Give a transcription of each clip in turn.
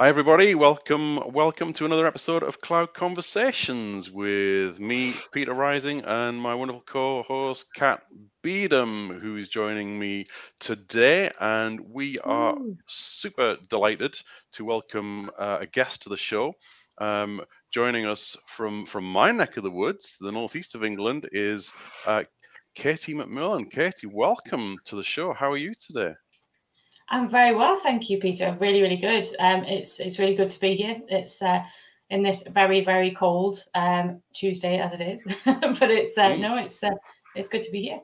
Hi, everybody. Welcome, welcome to another episode of Cloud Conversations with me, Peter Rising, and my wonderful co-host Kat Beedham, who is joining me today. And we are Ooh. super delighted to welcome uh, a guest to the show. Um, joining us from from my neck of the woods, the northeast of England, is uh, Katie McMillan. Katie, welcome to the show. How are you today? I'm very well, thank you, Peter. Really, really good. Um, it's it's really good to be here. It's uh, in this very, very cold um, Tuesday as it is, but it's uh, no, it's uh, it's good to be here.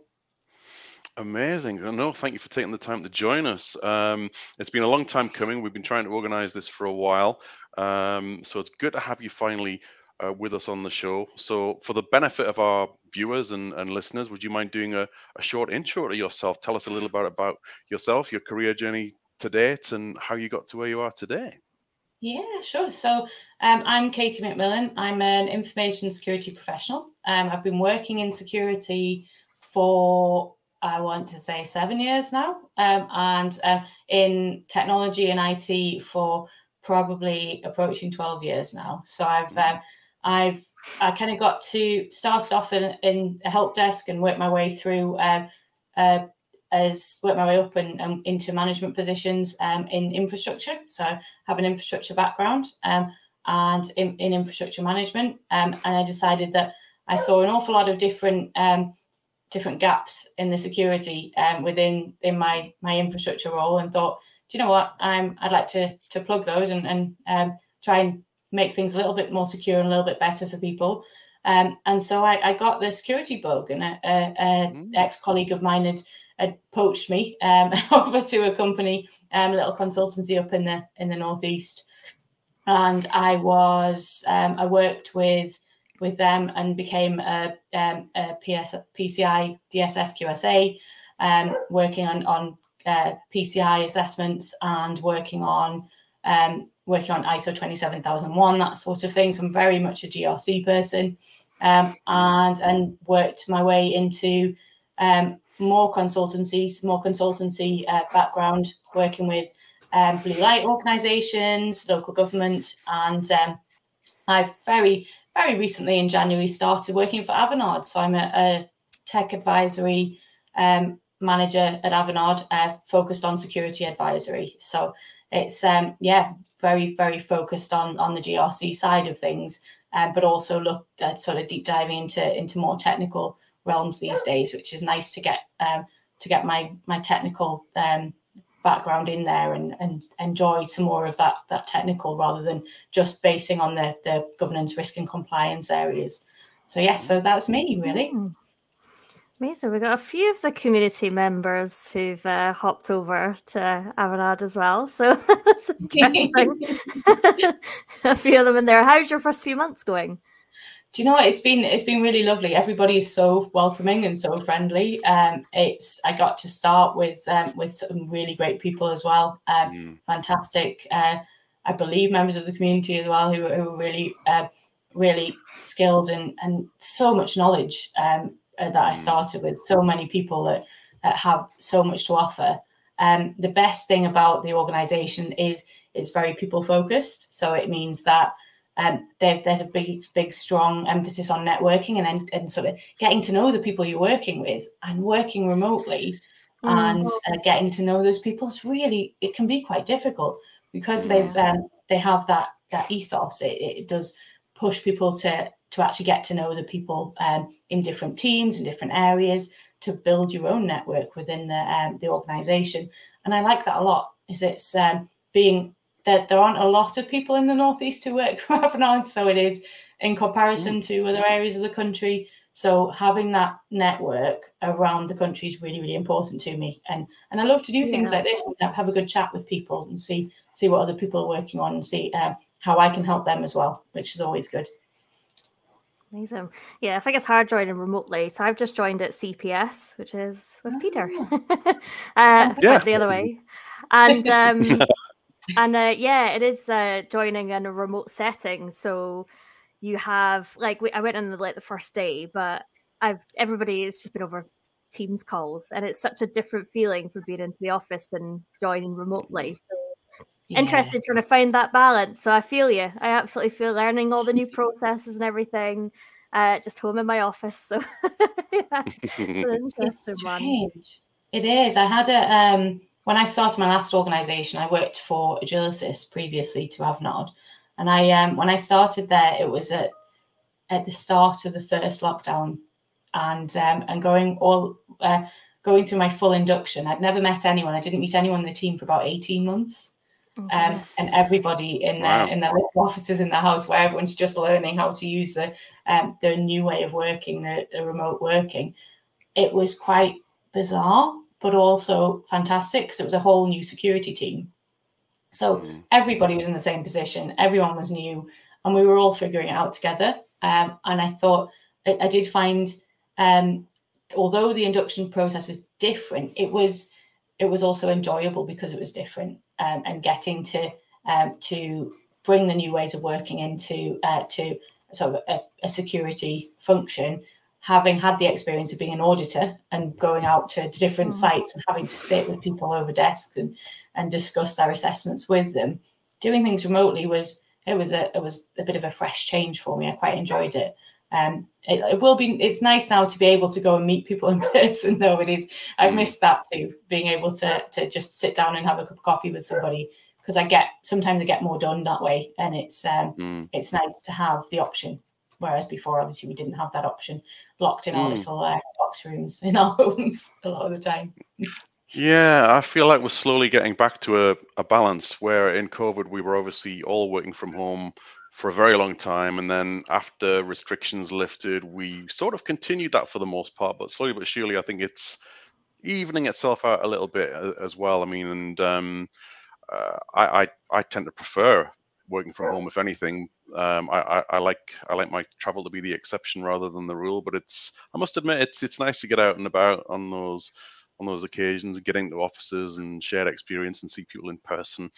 Amazing. No, thank you for taking the time to join us. Um, it's been a long time coming. We've been trying to organize this for a while. Um, so it's good to have you finally uh, with us on the show. So, for the benefit of our viewers and, and listeners, would you mind doing a, a short intro to yourself? Tell us a little bit about yourself, your career journey to date, and how you got to where you are today. Yeah, sure. So um, I'm Katie McMillan. I'm an information security professional. Um, I've been working in security for I want to say seven years now, um, and um, in technology and IT for probably approaching twelve years now. So I've um, I've I kind of got to start off in, in a help desk and work my way through um, uh, as worked my way up and, and into management positions um, in infrastructure. So I have an infrastructure background um, and in, in infrastructure management, um, and I decided that I saw an awful lot of different um, different gaps in the security um, within in my my infrastructure role, and thought, do you know what? I'm I'd like to to plug those and and um, try and make things a little bit more secure and a little bit better for people. Um, and so I, I got the security bug, and a, a, a Mm. ex colleague of mine had had poached me um, over to a company, um, a little consultancy up in the in the northeast, and I was um, I worked with with them and became a, um, a PS, PCI DSS QSA, um, working on on uh, PCI assessments and working on um, working on ISO twenty seven thousand one that sort of thing. So I'm very much a GRC person, um, and and worked my way into um, more consultancies, more consultancy uh, background, working with um, blue light organisations, local government, and um, I've very, very recently in January started working for Avanade. So I'm a, a tech advisory um, manager at Avanade, uh, focused on security advisory. So it's um, yeah, very, very focused on on the GRC side of things, um, but also look at sort of deep diving into into more technical realms these days, which is nice to get um, to get my my technical um, background in there and, and enjoy some more of that that technical rather than just basing on the the governance, risk, and compliance areas. So yeah, so that's me really. Mm. Amazing. We've got a few of the community members who've uh, hopped over to Avanade as well. So that's interesting. a few of them in there. How's your first few months going? Do you know what? It's been it's been really lovely. Everybody is so welcoming and so friendly. Um, it's I got to start with um, with some really great people as well. Um, Mm. fantastic. Uh, I believe members of the community as well who, who are really uh, really skilled and and so much knowledge um, uh, that I Mm. started with. So many people that, that have so much to offer. Um, the best thing about the organisation is it's very people focused. So it means that um, there's a big, big, strong emphasis on networking and, and and sort of getting to know the people you're working with and working remotely Mm. and uh, getting to know those people is really it can be quite difficult because Yeah. they've um, they have that that ethos. It, it does push people to to actually get to know the people um, in different teams and different areas to build your own network within the um, the organization. And I like that a lot. Is it's um, being that there aren't a lot of people in the northeast who work for Avanade, so it is in comparison to other areas of the country. So having that network around the country is really, really important to me. And and I love to do things like this and have a good chat with people and see see what other people are working on and see um, how I can help them as well, which is always good. Amazing. Yeah, I think it's hard joining remotely. So I've just joined at CPS, which is with Peter. uh, Yeah. the other way. And um and uh, yeah, it is uh joining in a remote setting. So you have like we, I went on the like the first day, but I've everybody has just been over Teams calls, and it's such a different feeling from being into the office than joining remotely. So yeah. interested trying to find that balance. So I feel you. I absolutely feel learning all the new processes and everything. Uh, just home in my office. So yeah, interesting one. It is. I had a um when I started my last organization, I worked for Agilisys previously to Avanade. And I um when I started there, it was at at the start of the first lockdown and um and going all uh, going through my full induction. I'd never met anyone. I didn't meet anyone in the team for about 18 months. Oh, um, and everybody in their in their little offices in the house where everyone's just learning how to use the um, the new way of working, the, the remote working. It was quite bizarre, but also fantastic because it was a whole new security team. So mm. everybody was in the same position, everyone was new, and we were all figuring it out together. Um, and I thought I, I did find, um, although the induction process was different, it was it was also enjoyable because it was different um, and getting to um, to bring the new ways of working into uh, to sort of a, a, security function having had the experience of being an auditor and going out to, to different mm. sites and having to sit with people over desks and and discuss their assessments with them doing things remotely was it was a it was a bit of a fresh change for me i quite enjoyed it um, it, it, will be it's nice now to be able to go and meet people in person though it is i've mm. missed that too being able to to just sit down and have a cup of coffee with somebody because i get sometimes i get more done that way and it's um mm. it's nice to have the option whereas before obviously we didn't have that option locked in our mm. little uh, box rooms in our homes a lot of the time yeah, I feel like we're slowly getting back to a, a balance where in COVID we were obviously all working from home for a very long time. And then after restrictions lifted, we sort of continued that for the most part. But slowly but surely, I think it's evening itself out a little bit uh, as well. I mean, and um, uh, I, I, I tend to prefer working from home. If anything, um, I, I, I, like I like my travel to be the exception rather than the rule. But it's I must admit it's it's nice to get out and about on those on those occasions, getting to offices and share experience and see people in person.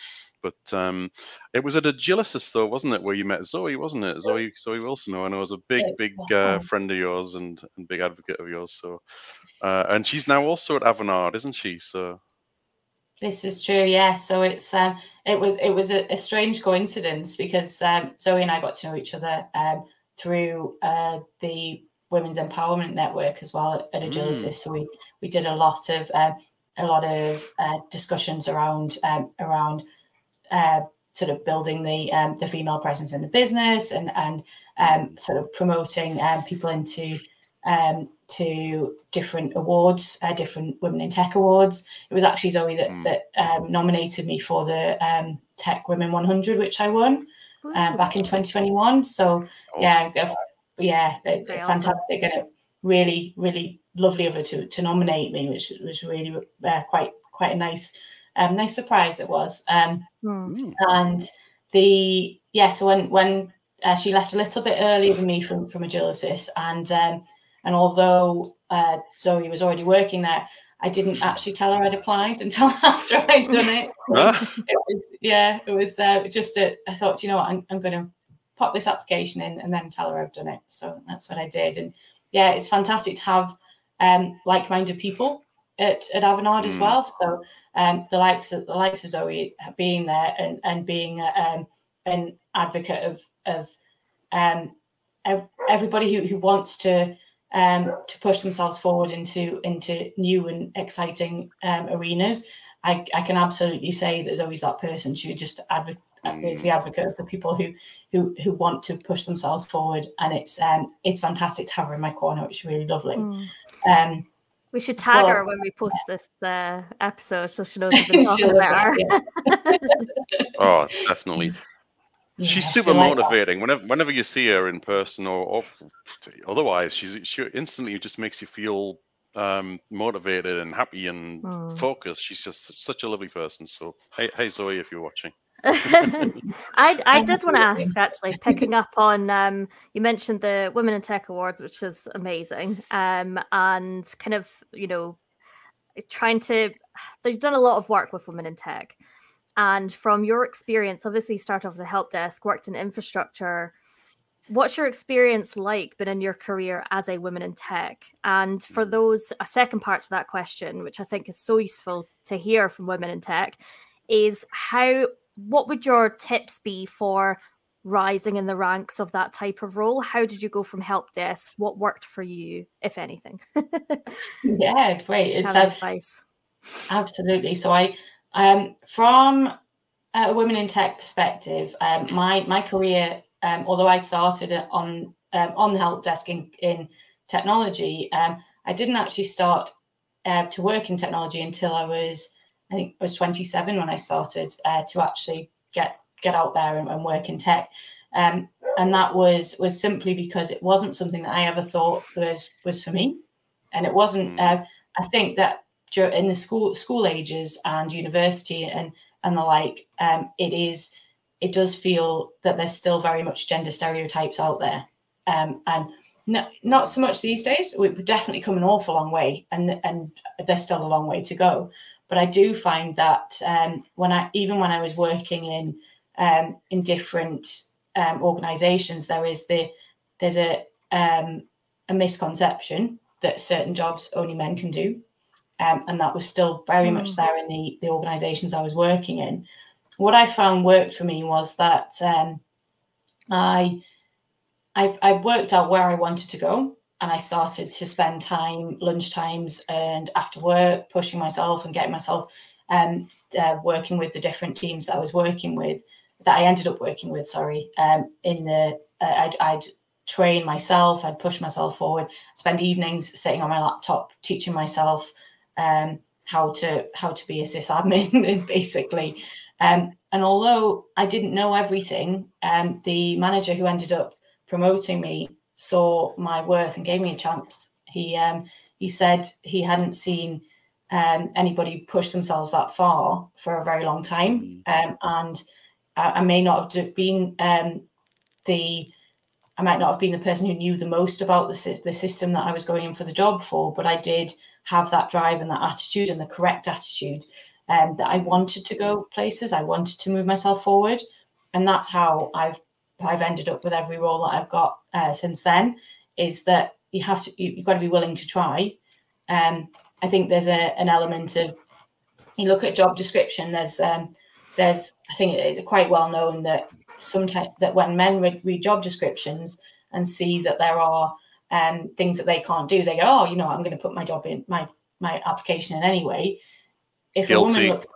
But um, it was at Agilisys, though, wasn't it, where you met Zoe, wasn't it? Zoe Zoe Wilson, who I know is a big, big uh, friend of yours and, and big advocate of yours. So, uh, and she's now also at Avanade, isn't she? So. This is true, yeah. So it's um, it was it was a, a strange coincidence because um, Zoe and I got to know each other um, through uh, the Women's Empowerment Network as well at, at Agilisys. Mm. So we we did a lot of um, a lot of uh, discussions around um, around uh, sort of building the um, the female presence in the business and and um, sort of promoting um, people into um, to different awards, uh, different Women in Tech awards. It was actually Zoe that mm. that um, nominated me for the um, Tech Women 100, which I won um, back in 2021. So yeah, yeah, fantastic awesome. and really, really lovely of her to to nominate me, which was really uh, quite quite a nice um, nice surprise it was. Um, mm. And the yeah, so when when uh, she left a little bit earlier than me from from Agilisys, and um, and although uh, Zoe was already working there, I didn't actually tell her I'd applied until after I'd done it. Ah. it was, yeah, it was uh, just a, I thought, you know what, I'm, I'm going to pop this application in and then tell her I've done it. So that's what I did. And yeah, it's fantastic to have um, like-minded people at, at Avanade mm. as well. So um, the likes of the likes of Zoe being there and and being um, an advocate of of um, everybody who, who wants to um, to push themselves forward into into new and exciting um, arenas. I, I can absolutely say that Zoe's that person. She just advocate is the advocate of the people who who who want to push themselves forward, and it's um it's fantastic to have her in my corner. It's really lovely. Mm. Um, we should tag well, her when we post this uh, episode so she knows we've been talking about her. oh, definitely. Yeah, she's super motivating. Whenever whenever you see her in person or, or otherwise, she's she instantly just makes you feel um, motivated and happy and mm. focused. She's just such a lovely person. So hey, hey Zoe, if you're watching. I I did want to ask actually, picking up on um, you mentioned the Women in Tech Awards, which is amazing, um, and kind of you know trying to they've done a lot of work with women in tech, and from your experience, obviously you start off the help desk, worked in infrastructure. What's your experience like been in your career as a woman in tech? And for mm. those, a second part to that question, which I think is so useful to hear from women in tech, is how what would your tips be for rising in the ranks of that type of role? How did you go from help desk? What worked for you, if anything? yeah, great. It's uh, advice. Absolutely. So I, um, from a women in tech perspective, um, my my career, um, although I started on um, on the help desk in, in technology, um, I didn't actually start uh, to work in technology until I was, I think, I was 27 when I started uh, to actually get get out there and, and work in tech. Um, and that was was simply because it wasn't something that I ever thought was was for me, and it wasn't. Hmm. Uh, I think that in the school school ages and university and and the like, um, it is it does feel that there's still very much gender stereotypes out there, um, and not not so much these days. We've definitely come an awful long way, and and there's still a long way to go. But I do find that um, when I even when I was working in um, in different um, organisations, there is the there's a um, a misconception that certain jobs only men can do, um, and that was still very mm. much there in the the organisations I was working in. What I found worked for me was that um, I I've, I worked out where I wanted to go, and I started to spend time lunch times and after work pushing myself and getting myself um, uh, working with the different teams that I was working with that I ended up working with, sorry, um, in the, uh, I'd, I'd train myself, I'd push myself forward, spend evenings sitting on my laptop teaching myself um, how to how to be a sysadmin, basically. Um, and although I didn't know everything, um, the manager who ended up promoting me saw my worth and gave me a chance. He um, he said he hadn't seen um, anybody push themselves that far for a very long time, mm. um, and I, I may not have been um, the I might not have been the person who knew the most about the, the system that I was going in for the job for, but I did have that drive and that attitude and the correct attitude um, that I wanted to go places. I wanted to move myself forward, and that's how I've I've ended up with every role that I've got uh, since then. Is that you have to you, have got to be willing to try. Um, I think there's a, an element of you look at job description. There's um, there's I think it's quite well known that sometimes that when men read, read job descriptions and see that there are um, things that they can't do, they go, oh, you know, I'm going to put my job in my my application in anyway. If Guilty. a woman looks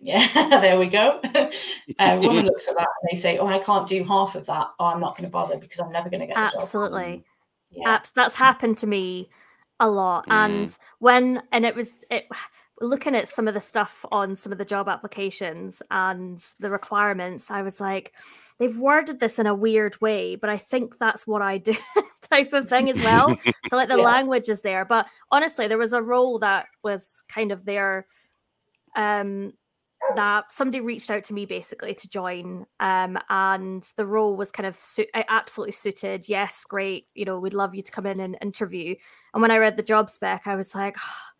yeah, there we go. a woman looks at that and they say, oh, I can't do half of that. Oh, I'm not going to bother because I'm never going to get absolutely. Yeah. Abs- that's happened to me a lot, mm. and when and it was it looking at some of the stuff on some of the job applications and the requirements, I was like, they've worded this in a weird way, but I think that's what I do type of thing as well. so like the yeah. language is there. But honestly, there was a role that was kind of there um that somebody reached out to me basically to join um and the role was kind of su- absolutely suited yes great you know we'd love you to come in and interview and when i read the job spec i was like oh,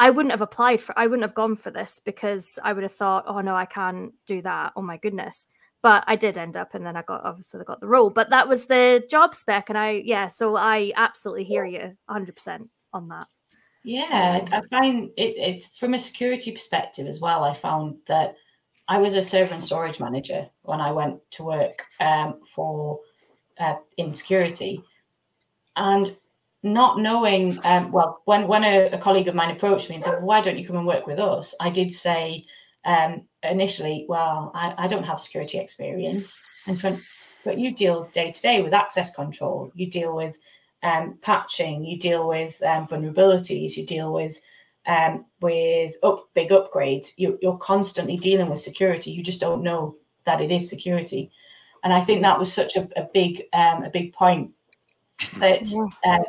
I wouldn't have applied for I wouldn't have gone for this because I would have thought, oh no, I can't do that. Oh my goodness. But I did end up and then I got obviously I got the role. But that was the job spec. And I yeah, so I absolutely hear you 100 percent on that. Yeah, I find it, it from a security perspective as well. I found that I was a server and storage manager when I went to work um, for uh, in security, and not knowing, um, well, when when a, a, colleague of mine approached me and said, well, "Why don't you come and work with us?" I did say um, initially, "Well, I, I, don't have security experience," and but you deal day to day with access control. You deal with um, patching. You deal with um, vulnerabilities. You deal with um, with up big upgrades. You, you're constantly dealing with security. You just don't know that it is security, and I think that was such a, a big um, a big point that um,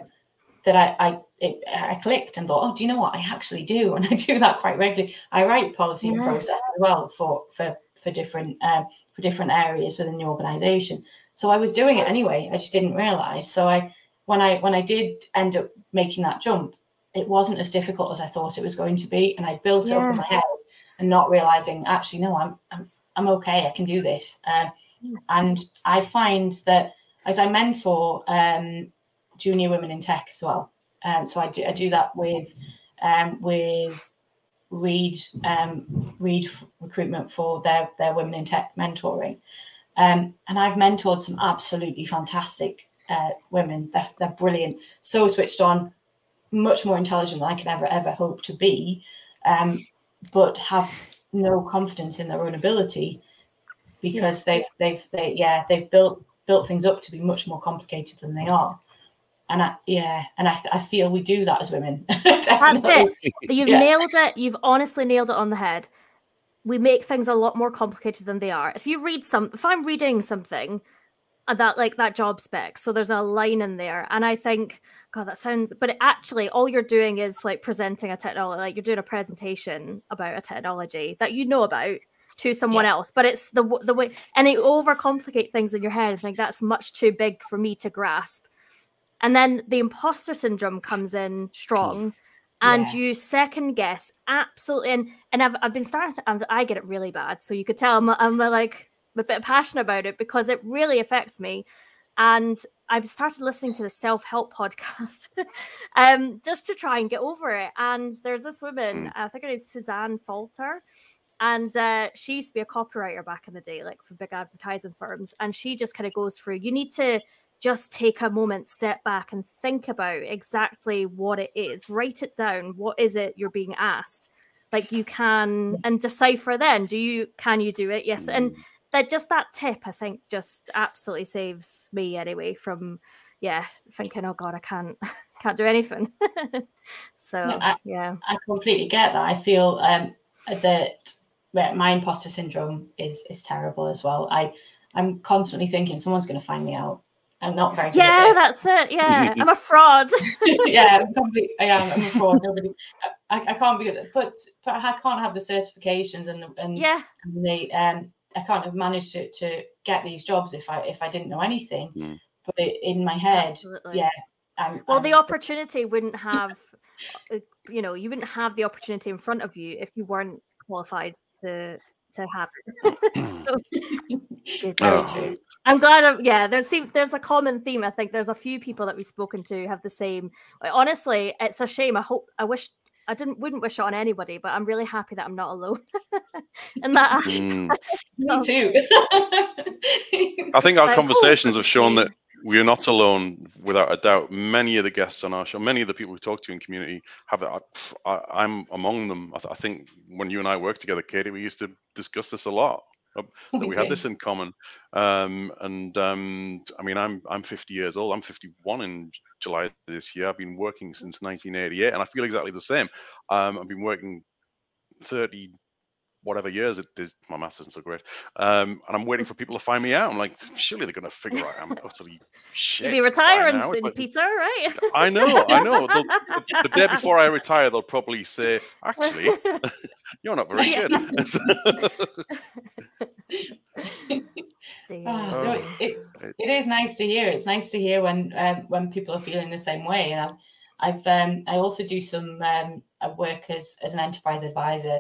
that I I, it, I clicked and thought, oh, do you know what? I actually do, and I do that quite regularly. I write policy yes. and process as well for for for different uh, for different areas within the organisation. So I was doing it anyway. I just didn't realise. So I when I when I did end up making that jump, it wasn't as difficult as I thought it was going to be, and I built yeah. it up in my head and not realizing actually no, I'm I'm I'm okay. I can do this. Um, and I find that as I mentor um, junior women in tech as well. Um, so I do, I do that with um, with Reed um, Reed recruitment for their their women in tech mentoring, um, and I've mentored some absolutely fantastic uh, women. They're, they're brilliant, so switched on, much more intelligent than I could ever ever hope to be, um, but have no confidence in their own ability because they've they've they yeah they've built built things up to be much more complicated than they are and I, yeah, and I, I feel we do that as women. That's it. You've yeah. nailed it. You've honestly nailed it on the head. We make things a lot more complicated than they are. If you read some, if I'm reading something, Uh, that like that job spec, so there's a line in there, and I think, God, that sounds. But actually, all you're doing is like presenting a technology, like you're doing a presentation about a technology that you know about to someone yeah. else. But it's the the way, and it overcomplicate things in your head and think that's much too big for me to grasp and then the imposter syndrome comes in strong and yeah. you second guess absolutely and and I've, I've been starting to and I get it really bad so you could tell I'm, I'm like a bit passionate about it because it really affects me and I've started listening to the self-help podcast um just to try and get over it and there's this woman mm. I think her name's Suzanne Falter and uh, she used to be a copywriter back in the day like for big advertising firms and she just kind of goes through you need to just take a moment, step back, and think about exactly what it is. Write it down. What is it you're being asked? Like you can and decipher then. Do you can you do it? Yes. And mm. That just that tip, I think, just absolutely saves me anyway from yeah, thinking, oh God, I can't can't do anything. so I, yeah. I completely get that. I feel um that my imposter syndrome is is terrible as well. I I'm constantly thinking someone's going to find me out I'm not very. Yeah, that's it. Yeah, I'm a fraud. yeah, I'm complete, I am. I'm a fraud. Nobody. I, I can't be good, but but I can't have the certifications and and yeah, and the um. I can't have managed to, to get these jobs if I if I didn't know anything. Mm. But it, in my head, Absolutely. yeah. I'm, well, I'm, the opportunity wouldn't have, uh, you know, you wouldn't have the opportunity in front of you if you weren't qualified to to have it. oh. I'm glad. I'm, yeah, there's there's a common theme. I think there's a few people that we've spoken to have the same. Honestly, it's a shame. I hope. I wish. I didn't wouldn't wish it on anybody, but I'm really happy that I'm not alone in that mm. Me too. I think our like, conversations have shown that we are not alone without a doubt. Many of the guests on our show, many of the people we talk to in community have it. I, am among them. I, th- I, think when you and I worked together, Katie, we used to discuss this a lot. Uh, that we had this in common, um, and um, I mean, I'm I'm 50 years old. I'm 51 in July this year. I've been working since 1988, and I feel exactly the same. Um, I've been working 30 whatever years it is. My maths isn't so great. Um, and I'm waiting for people to find me out. I'm like, surely they're going to figure out I'm utterly shit. You'll be retiring soon, like, Peter, right? I know, I know. The, the, day before I retire, they'll probably say, actually, you're not very good. oh, no, it, it is nice to hear. It's nice to hear when um, when people are feeling the same way. And I've, I've um, I also do some um, work as, as an enterprise advisor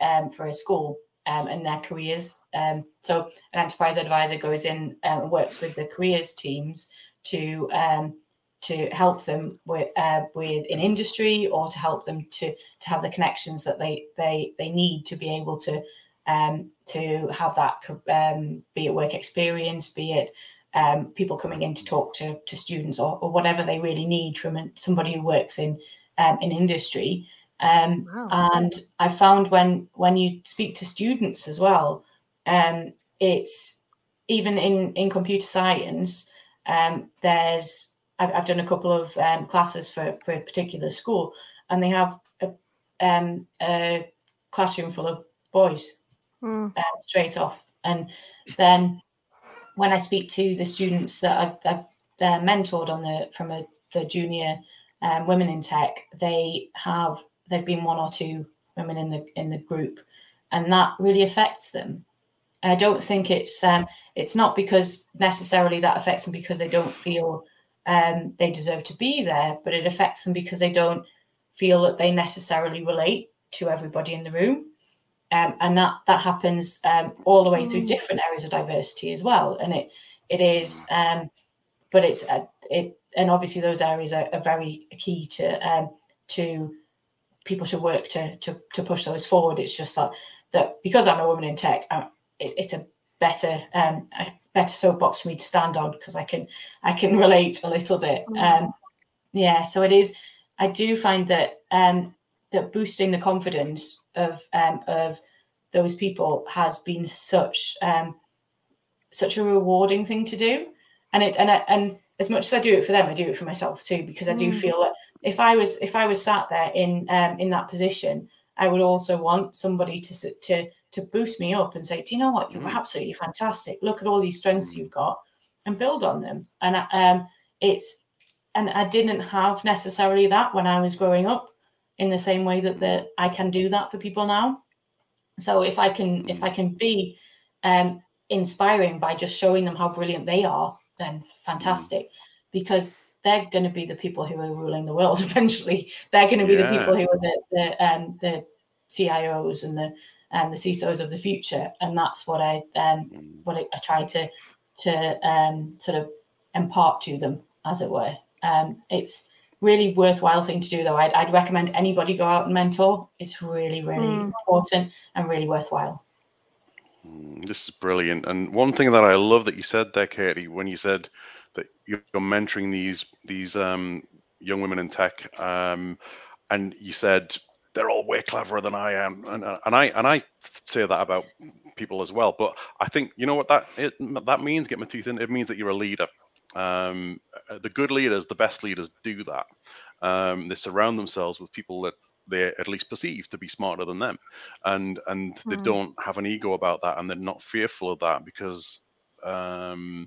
um, for a school um, and their careers. Um, so an enterprise advisor goes in um, and works with the careers teams to um, to help them with uh, with in industry or to help them to to have the connections that they they they need to be able to um, to have that um, be it work experience, be it um, people coming in to talk to, to students or, or whatever they really need from somebody who works in um, in industry. Um, wow. And I found when when you speak to students as well, um, it's even in in computer science. Um, there's I've, I've, done a couple of um, classes for for a particular school, and they have a, um, a classroom full of boys mm. straight off, and then when I speak to the students that I've, I've they're mentored on the from a the junior um, women in tech, they have they've been one or two women in the in the group, and that really affects them. And I don't think it's um, it's not because necessarily that affects them because they don't feel um, they deserve to be there, but it affects them because they don't feel that they necessarily relate to everybody in the room. Um, and that that happens um, all the way through mm. different areas of diversity as well. And it it is, um, but it's uh, it, and obviously those areas are, are very key to um, to people should work to to to push those forward. It's just that that because I'm a woman in tech, I, it, it's a better um, a better soapbox for me to stand on because I can I can relate a little bit. Mm. Um, yeah, so it is. I do find that um, that boosting the confidence of um, of those people has been such um, such a rewarding thing to do, and it and I, and as much as I do it for them, I do it for myself too because I do Mm. feel that if I was if I was sat there in um, in that position, I would also want somebody to to to boost me up and say, "Do you know what? You're Mm. absolutely fantastic. Look at all these strengths Mm. you've got, and build on them." And I- um, it's and I didn't have necessarily that when I was growing up, in the same way that the I can do that for people now. So if I can if I can be um, inspiring by just showing them how brilliant they are, then fantastic, because they're going to be the people who are ruling the world eventually. They're going to be the people who are the the, um, the CIOs and the um, the CISOs of the future, and that's what I um, Mm. what I, I try to to um, sort of impart to them, as it were. Um, it's really worthwhile thing to do, though. I'd, I'd recommend anybody go out and mentor. It's really, really Mm. important and really worthwhile. Mm, This is brilliant. And one thing that I love that you said there, Katie, when you said that you're mentoring these these um, young women in tech, um, and you said they're all way cleverer than I am, and uh, and I and I say that about people as well. But I think you know what that it, that means. Get my teeth in. It means that you're a leader. Um, uh, the good leaders, the best leaders, do that. Um, they surround themselves with people that they at least perceive to be smarter than them and and they Mm. don't have an ego about that and they're not fearful of that because um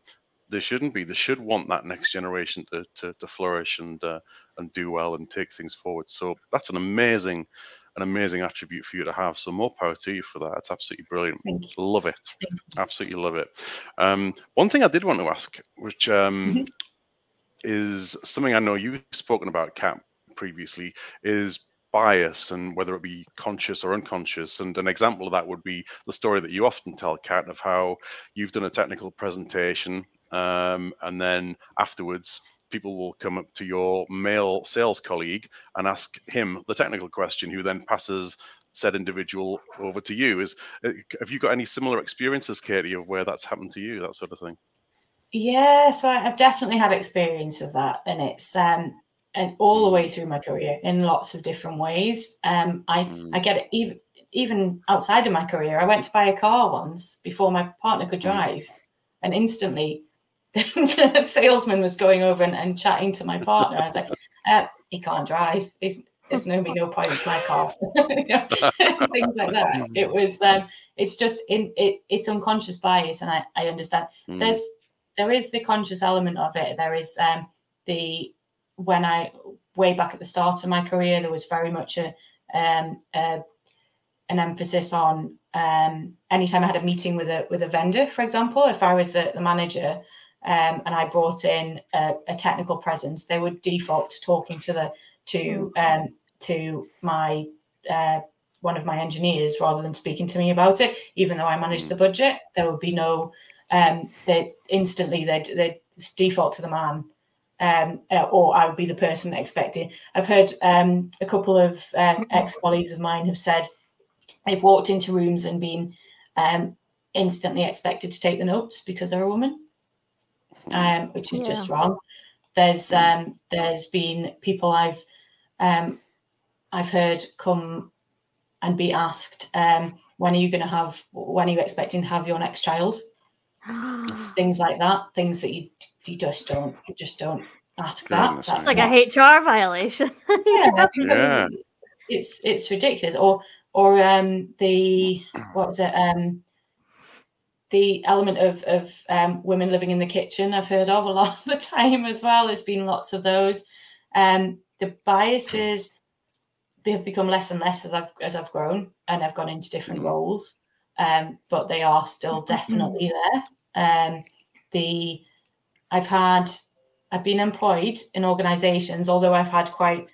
they shouldn't be they should want that next generation to to, to flourish and uh, and do well and take things forward so that's an amazing an amazing attribute for you to have. So more power to you for that. It's absolutely brilliant. Love it. Absolutely love it. Um one thing i did want to ask which um is something i know you've spoken about kat previously is bias and whether it be conscious or unconscious. And an example of that would be the story that you often tell, Kat, of how you've done a technical presentation um, and then afterwards people will come up to your male sales colleague and ask him the technical question, who then passes said individual over to you. Is uh, have you got any similar experiences, Katie, of where that's happened to you, that sort of thing? Yeah, so I've definitely had experience of that, and it's um, and all the way through my career in lots of different ways. Um, I Mm. I get it even even outside of my career. I went to buy a car once before my partner could Mm. drive, and instantly the salesman was going over and, and chatting to my partner. I was like, uh, "He can't drive. He's, there's no be no point. It's my car." Things like that. It was. Um, it's just in it. It's unconscious bias, and I I understand Mm, there's there is the conscious element of it there is um the when i way back at the start of my career there was very much a um a, an emphasis on um anytime i had a meeting with a with a vendor for example if i was the, the manager um and i brought in a, a technical presence they would default to talking to the to um to my uh one of my engineers rather than speaking to me about it. Even though i managed the budget there would be no um, they instantly they'd, they'd default to the man, um, uh, or I would be the person expecting. I've heard um, a couple of um, ex colleagues of mine have said they've walked into rooms and been um, instantly expected to take the notes because they're a woman, um, which is just wrong. There's um, there's been people I've um, I've heard come and be asked um, when are you going to have when are you expecting to have your next child things like that, things that you you just don't you just don't ask that. That's It's like not- a HR violation. yeah, Yeah. it's it's ridiculous. Or or um the what was it um the element of of um, women living in the kitchen I've heard of a lot of the time as well. There's been lots of those. Um, the biases they have become less and less as I've as I've grown and I've gone into different roles. Um, but they are still definitely there. Um, the I've had I've been employed in organisations, although I've had quite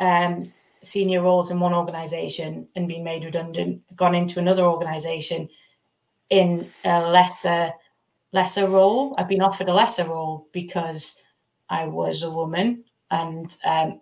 um, senior roles in one organisation and been made redundant, gone into another organisation in a lesser lesser role. I've been offered a lesser role because I was a woman and um,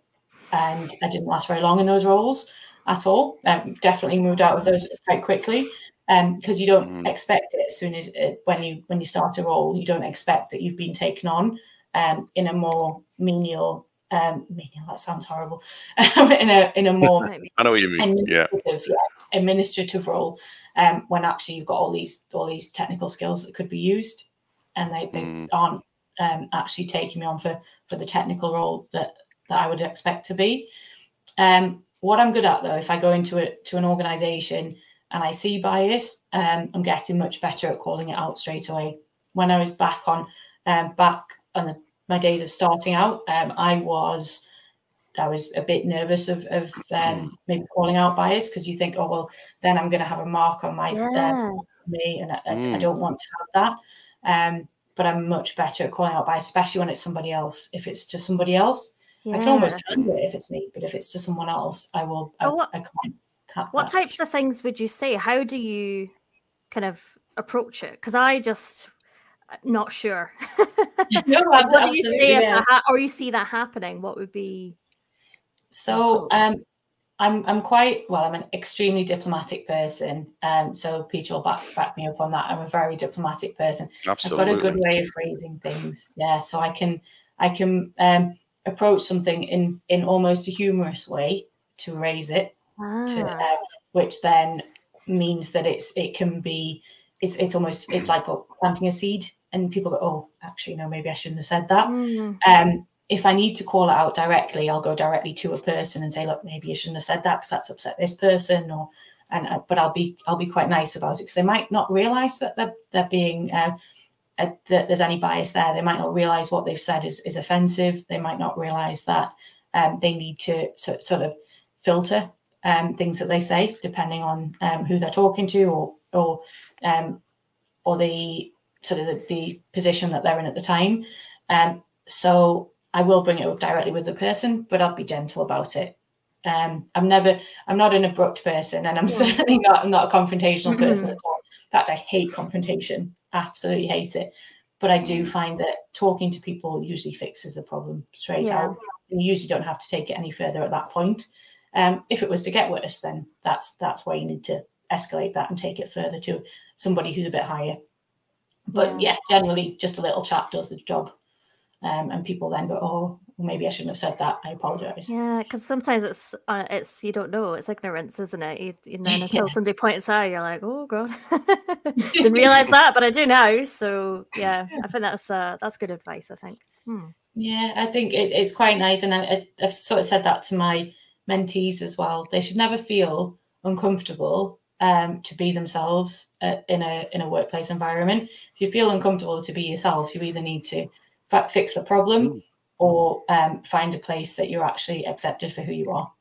and I didn't last very long in those roles. at all. Um, definitely moved out of those quite quickly because um, you don't Mhm. expect it as soon as it, when you when you start a role, you don't expect that you've been taken on um, in a more menial. Um, menial that sounds horrible. in a in a more I know what you mean. Yeah. yeah, administrative role um, when actually you've got all these all these technical skills that could be used and they, they Mm. aren't um, actually taking me on for for the technical role that that I would expect to be. Um, what I'm good at though, if I go into it to an organization and I see bias, um, I'm getting much better at calling it out straight away. When I was back on um, back on the, my days of starting out, um, I was I was a bit nervous of, of um, maybe calling out bias because you think, oh well, then I'm going to have a mark on my uh, Yeah. me, and I, I- I Mm. don't want to have that. Um, but I'm much better at calling out bias, especially when it's somebody else. If it's to somebody else, I can almost handle it if it's me. But if it's to someone else, I will. I, So what- I can't. have What types of things would you say? How do you kind of approach it? Because I just uh, not sure. No, what do you say yeah. that ha- or you see that happening? What would be So um, I'm I'm quite well. I'm an extremely diplomatic person, um, so Peter will back back me up on that. I'm a very diplomatic person. Absolutely. I've got a good way of phrasing things. Yeah, so I can I can um, approach something in in almost a humorous way to raise it, to, ah, uh, which then means that it's it can be it's it's almost it's like planting a seed, and people go, oh, actually no, maybe I shouldn't have said that. mm, Um, if I need to call it out directly, I'll go directly to a person and say, look, maybe you shouldn't have said that because that's upset this person, or and uh, but I'll be I'll be quite nice about it because they might not realise that they're they're being uh, uh, that there's any bias there. They might not realise what they've said is is offensive. They might not realise that um, they need to so, sort of filter um, things that they say depending on um, who they're talking to or or um, or the sort of the, the position that they're in at the time. Um, so I will bring it up directly with the person, but I'll be gentle about it. Um, I'm never, I'm not an abrupt person, and I'm Yeah. certainly not, I'm not a confrontational person Mhm. at all. In fact, I hate confrontation, absolutely hate it. But I do find that talking to people usually fixes the problem straight Yeah. out. You usually don't have to take it any further at that point. Um, if it was to get worse, then that's that's where you need to escalate that and take it further to somebody who's a bit higher. But Yeah. yeah, generally, just a little chat does the job. Um, and people then go, "Oh, well, maybe I shouldn't have said that. I apologize." yeah, because sometimes it's uh, it's you don't know. It's ignorance, isn't it? You, you know, until Yeah. somebody points out, you're like, oh god, didn't realize that, but I do now. So yeah, I think that's uh, that's good advice. I think. Hmm. Yeah, I think it, it's quite nice, and I, I've sort of said that to my mentees as well. They should never feel uncomfortable um, to be themselves uh, in a in a workplace environment. If you feel uncomfortable to be yourself, you either need to fix the problem Mm. or um, find a place that you're actually accepted for who you are.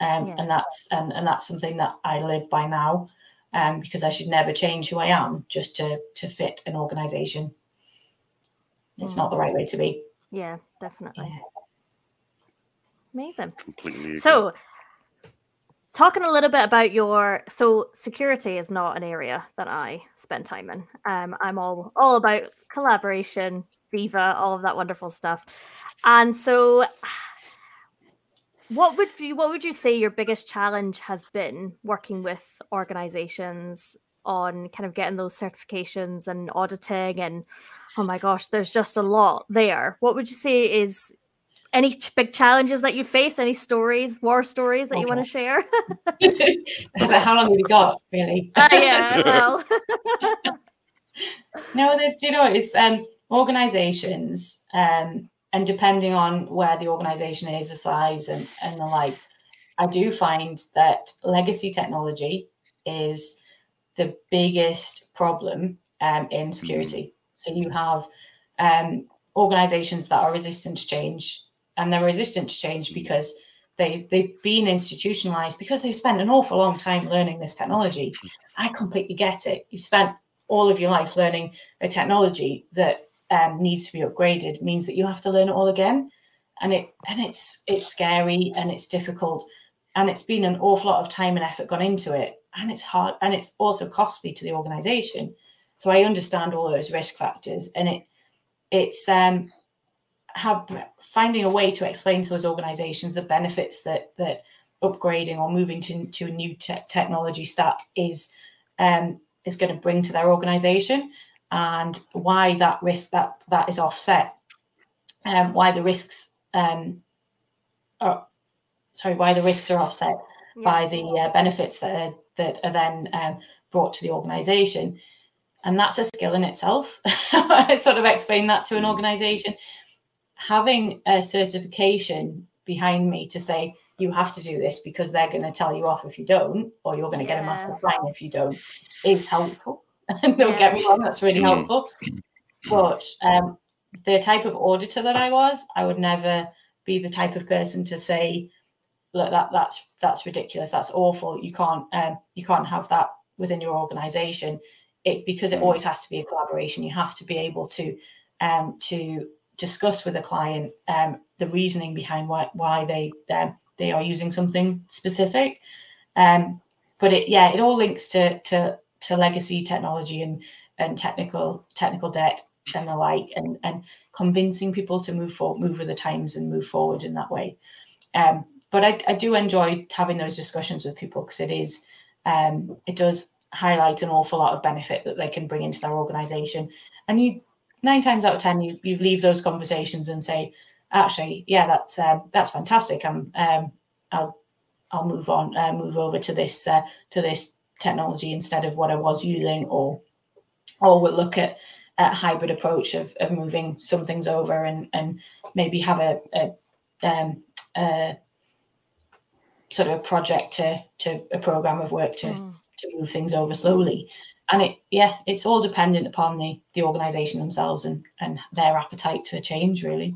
Um, Yeah. And that's and, and that's something that I live by now, um, because I should never change who I am just to to fit an organization. It's Mm. not the right way to be. Yeah, definitely. Yeah. Amazing. Completely. So, talking a little bit about your so security is not an area that I spend time in. Um, I'm all all about collaboration, Viva, all of that wonderful stuff. And so, what would you what would you say your biggest challenge has been working with organizations on kind of getting those certifications and auditing and oh my gosh, there's just a lot there. What would you say is any big challenges that you faced? Any stories, war stories that you want to share? Like, how long have you got, really? uh, yeah, well, no, there's, you know, it's um, organizations, um, and depending on where the organization is, the size, and, and the like, I do find that legacy technology is the biggest problem um, in security. So you have um, organizations that are resistant to change, and they're resistant to change because they they've been institutionalized because they've spent an awful long time learning this technology. I completely get it. You've spent all of your life learning a technology that um, needs to be upgraded means that you have to learn it all again, and it and it's it's scary and it's difficult, and it's been an awful lot of time and effort gone into it, and it's hard and it's also costly to the organization. So I understand all those risk factors, and it it's um have finding a way to explain to those organizations the benefits that that upgrading or moving to, to a new te- technology stack is um, is going to bring to their organization and why that risk that that is offset um, why the risks um, are sorry why the risks are offset yeah. by the uh, benefits that are, that are then um, brought to the organization and that's a skill in itself i sort of explain that to an mm. organization having a certification behind me to say you have to do this because they're going to tell you off if you don't, or you're going to yeah. get a massive fine if you don't, is helpful. don't yeah. get me wrong, that's really mm. helpful. But um, the type of auditor that I was, I would never be the type of person to say, "Look, that that's that's ridiculous. That's awful. You can't um, you can't have that within your organisation." It because it mm. always has to be a collaboration. You have to be able to um, to discuss with a client um, the reasoning behind why why they um, they are using something specific. Um, but it yeah, it all links to to to legacy technology and and technical technical debt and the like, and and convincing people to move forward, move with the times, and move forward in that way. Um, but I, I do enjoy having those discussions with people because it is um, it does highlight an awful lot of benefit that they can bring into their organization, and you nine times out of ten you you leave those conversations and say actually, yeah, that's um, that's fantastic. I'm um, I'll I'll move on, uh, move over to this uh, to this technology instead of what I was using, or or we'll look at a hybrid approach of, of moving some things over and and maybe have a, a, um, a sort of a project to to a program of work to mm. to move things over slowly and it yeah it's all dependent upon the the organization themselves and and their appetite to change really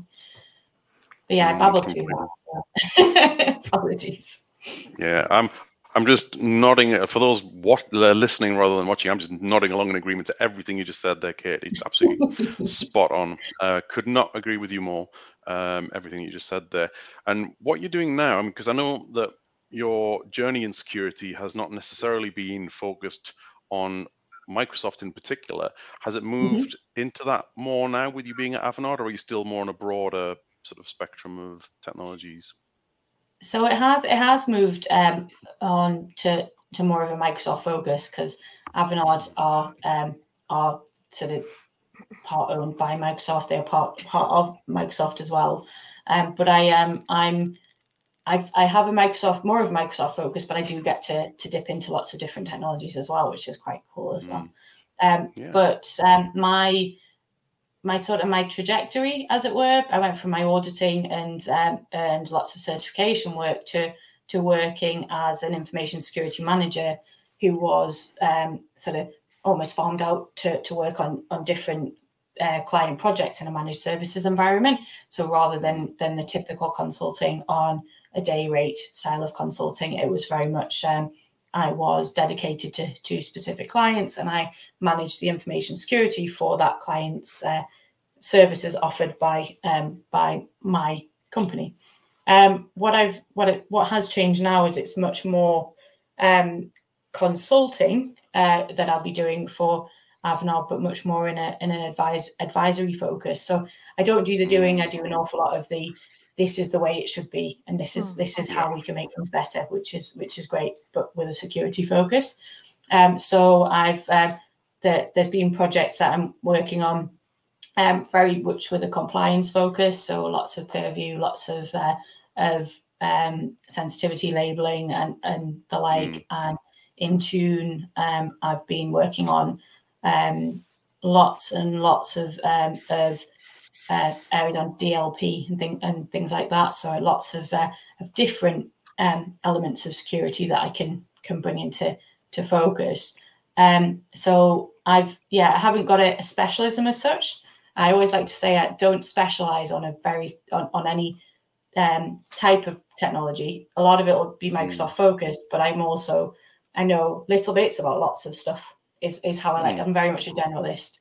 but yeah, I babbled too much. So. Apologies. Yeah, I'm. I'm just nodding for those what uh, listening rather than watching. I'm just nodding along in agreement to everything you just said there, Kate. It's absolutely spot on. Uh, could not agree with you more. Um, everything you just said there, and what you're doing now, because I, mean, I know that your journey in security has not necessarily been focused on Microsoft in particular. Has it mm-hmm. moved mm-hmm. into that more now with you being at Avanade, or are you still more on a broader sort of spectrum of technologies? So it has it has moved um, on to to more of a Microsoft focus because Avanade are um, are sort of part owned by Microsoft. They're part part of Microsoft as well. Um, but I um I'm I've I have a Microsoft more of a Microsoft focus, but I do get to to dip into lots of different technologies as well, which is quite cool as well. Mm. Um, yeah. But um, my my sort of my trajectory, as it were. I went from my auditing and um, and lots of certification work to to working as an information security manager, who was um, sort of almost farmed out to to work on on different uh, client projects in a managed services environment. So rather than than the typical consulting on a day rate style of consulting, it was very much um, I was dedicated to, two specific clients and I managed the information security for that client's uh, services offered by um, by my company. Um, what I've what it, what has changed now is it's much more um, consulting uh, that I'll be doing for Avanade, but much more in a in an advise advisory focus. So I don't do the doing; I do an awful lot of the this is the way it should be and this is hmm. this is how we can make things better which is which is great but with a security focus um, so i've uh, the, there's been projects that i'm working on um, very much with a compliance focus so lots of purview lots of uh, of um, sensitivity labeling and and the like mm. and Intune um, i've been working on um, lots and lots of um, of uh, aired on DLP and, thing, and things like that. So lots of, uh, of different um, elements of security that I can can bring into to focus. Um, so I've yeah, I haven't got a, a, specialism as such. I always like to say I don't specialize on a very on, on any um, type of technology. A lot of it will be hmm. Microsoft focused, but I'm also I know little bits about lots of stuff. Is is how I like. Hmm. I'm very much a generalist.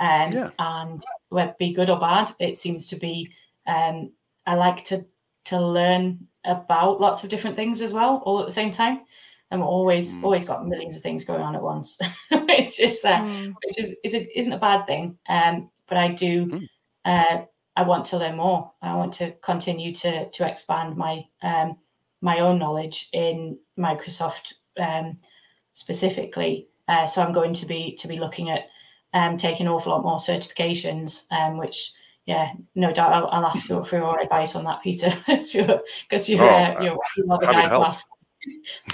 Um, yeah. And whether be good or bad, it seems to be. Um, I like to to learn about lots of different things as well, all at the same time. I'm always mm. always got millions of things going on at once, which is uh, mm. which is, is a, isn't a bad thing. Um, but I do. Mm. Uh, I want to learn more. I want to continue to to expand my um, my own knowledge in Microsoft um, specifically. Uh, so I'm going to be to be looking at um, taking an awful lot more certifications, um, which yeah, no doubt I'll, I'll ask you for your advice on that, Peter, because you're, you're, uh, you're, you're the guy to ask.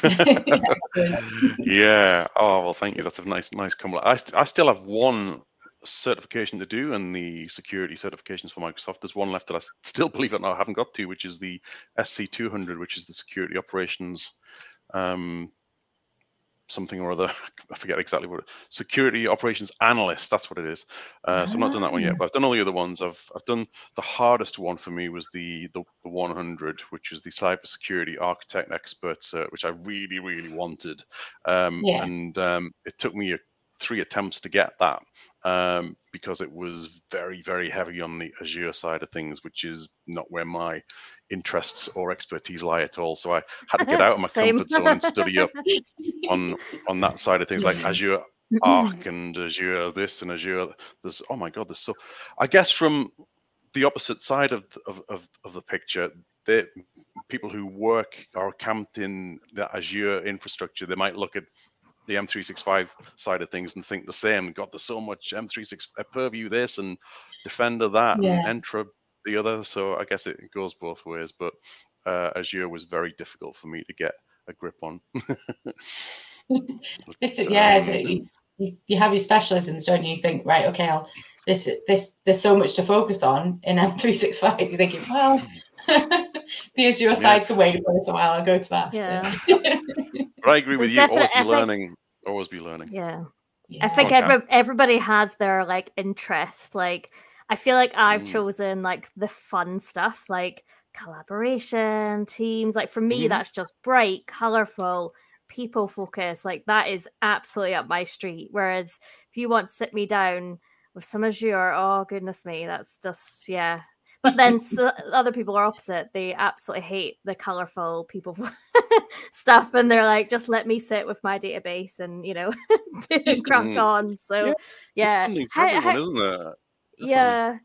yeah. Oh well, thank you. That's a nice, nice compliment. I, st- I still have one certification to do, and the security certifications for Microsoft. There's one left that I still believe it now I haven't got to, which is the SC200, which is the security operations um, something or other. I forget exactly what it, security operations analyst. That's what it is. Uh, so I'm not done that one yet, ah. but I've done all the other ones. I've I've done the hardest one for me was the the, the 100, which is the cybersecurity architect expert cert, which I really really wanted. Um, yeah. And um, it took me a, three attempts to get that um, because it was very, very heavy on the Azure side of things, which is not where my interests or expertise lie at all. So I had to get out of my comfort zone and study up on on that side of things, like Azure Arc and Azure this and Azure. There's oh my god, there's so. I guess from the opposite side of of of, of the picture, the people who work or camped in the Azure infrastructure, they might look at the M365 side of things and think the same. God, there's so much M365 uh, Purview this and Defender that yeah. and Entra the other. So I guess it goes both ways. But uh, Azure was very difficult for me to get a grip on. it's, yeah, it's, um, you, you have your specialisms, don't you? You think, right, okay, I'll this this there's so much to focus on in M365. You're thinking, well, the Azure side yeah. can wait for a little while. I'll go to that. Yeah. but I agree with you. Always be learning. Always be learning. Yeah. yeah. I think every, everybody has their like interest. Like I feel like I've mm. chosen like the fun stuff, like collaboration, teams. Like for me, mm-hmm. that's just bright, colorful, people focused. Like that is absolutely up my street. Whereas if you want to sit me down with some Azure, oh goodness me, that's just yeah, but then so other people are opposite. They absolutely hate the colorful people stuff, and they're like, just let me sit with my database and you know crack mm. on. So yeah, yeah. How, everyone, how, isn't it? Yeah,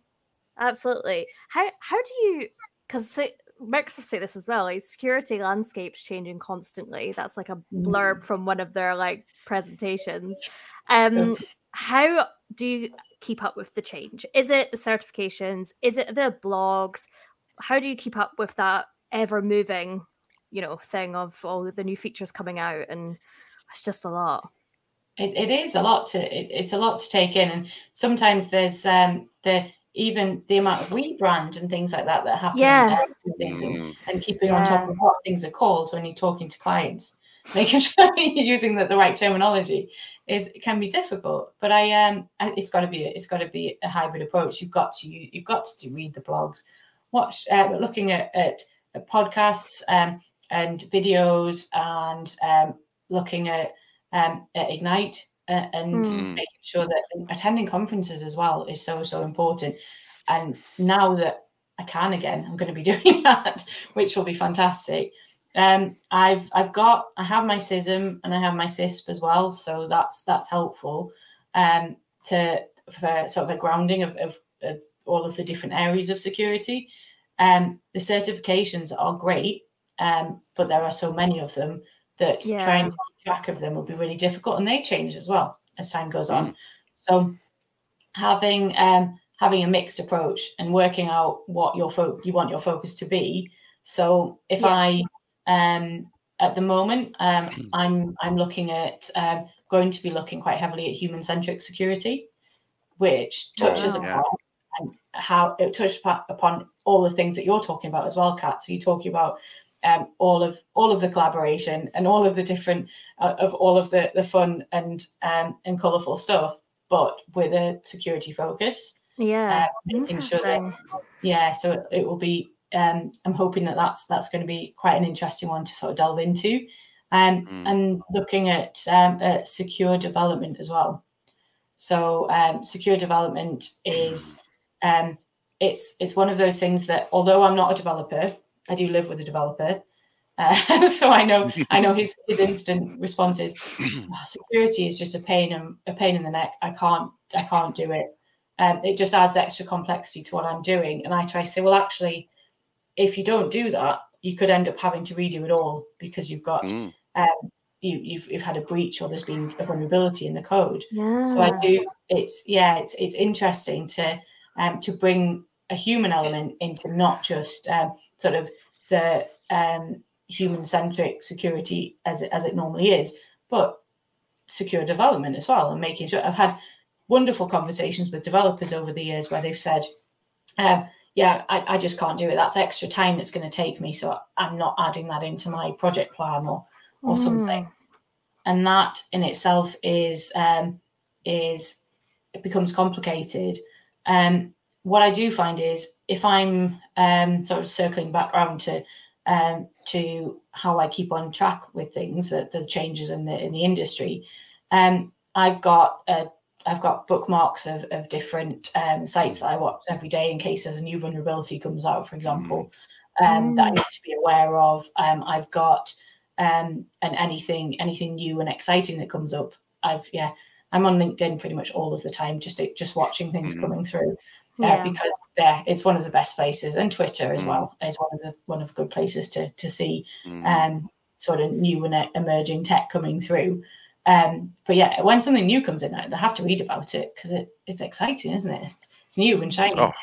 absolutely. How how do you? Because so, Microsoft say this as well. Like security landscapes changing constantly. That's like a blurb mm. from one of their like presentations. Um, how do you keep up with the change? Is it the certifications? Is it the blogs? How do you keep up with that ever moving, you know, thing of all the new features coming out? And it's just a lot. It, it is a lot to it, it's a lot to take in, and sometimes there's um the even the amount of rebrand and things like that that happen. Yeah. And, and, and, keeping yeah. on top of what things are called when you're talking to clients, making sure you're using the, the right terminology is can be difficult. But I um, it's got to be it's got to be a hybrid approach. You've got to you, have got to read the blogs, watch, uh, looking at, at, at podcasts um, and videos, and um, looking at, um, at Ignite uh, and mm. making sure that attending conferences as well is so so important. And now that I can again, I'm going to be doing that, which will be fantastic. Um, I've I've got I have my CISM and I have my CISSP as well, so that's that's helpful um, to for sort of a grounding of, of, of all of the different areas of security. Um, the certifications are great, um, but there are so many of them that yeah. trying to keep track of them will be really difficult, and they change as well as time goes on. Mm. So having um, having a mixed approach and working out what your fo- you want your focus to be. So if yeah. I um, at the moment, um, hmm. I'm I'm looking at um, going to be looking quite heavily at human centric security, which touches upon how it touches upon all the things that you're talking about as well, Kat. So you're talking about um, all of all of the collaboration and all of the different uh, of all of the the fun and um, and colourful stuff, but with a security focus. Yeah, um, Sure that, yeah, so it, it will be um, I'm hoping that that's that's going to be quite an interesting one to sort of delve into, um, mm. and looking at, um, at secure development as well. So um, secure development is um, it's it's one of those things that although I'm not a developer, I do live with a developer. Uh, so I know I know his his instant response is oh, security is just a pain and a pain in the neck. I can't I can't do it. Um, it just adds extra complexity to what I'm doing. And I try to say, well, actually, if you don't do that, you could end up having to redo it all because you've got Mm. um, you, you've, you've had a breach or there's been a vulnerability in the code. Yeah. So I do. It's yeah. It's it's interesting to um, to bring a human element into not just um, sort of the um, human centric security as it, as it normally is, but secure development as well, and making sure. I've had wonderful conversations with developers over the years where they've said, um, "Yeah, I, I just can't do it. That's extra time it's going to take me, so I'm not adding that into my project plan or or something." and that in itself is um, is it becomes complicated. Um, what I do find is if I'm um, sort of circling back around to um, to how I keep on track with things, the, the changes in the in the industry, um, I've got uh, I've got bookmarks of, of different um, sites that I watch every day in case there's a new vulnerability comes out, for example, um, that I Mm. need to be aware of. Um, I've got um, and anything anything new and exciting that comes up. I've yeah, I'm on LinkedIn pretty much all of the time, just just watching things Mhm. coming through uh, Yeah. because there it's one of the best places, and Twitter as Mm. well is one of the one of the good places to to see Mm. um, sort of new and emerging tech coming through. Um, but yeah, when something new comes in, I I have to read about it because it, it's exciting, isn't it? It's, it's new and shiny. Oh,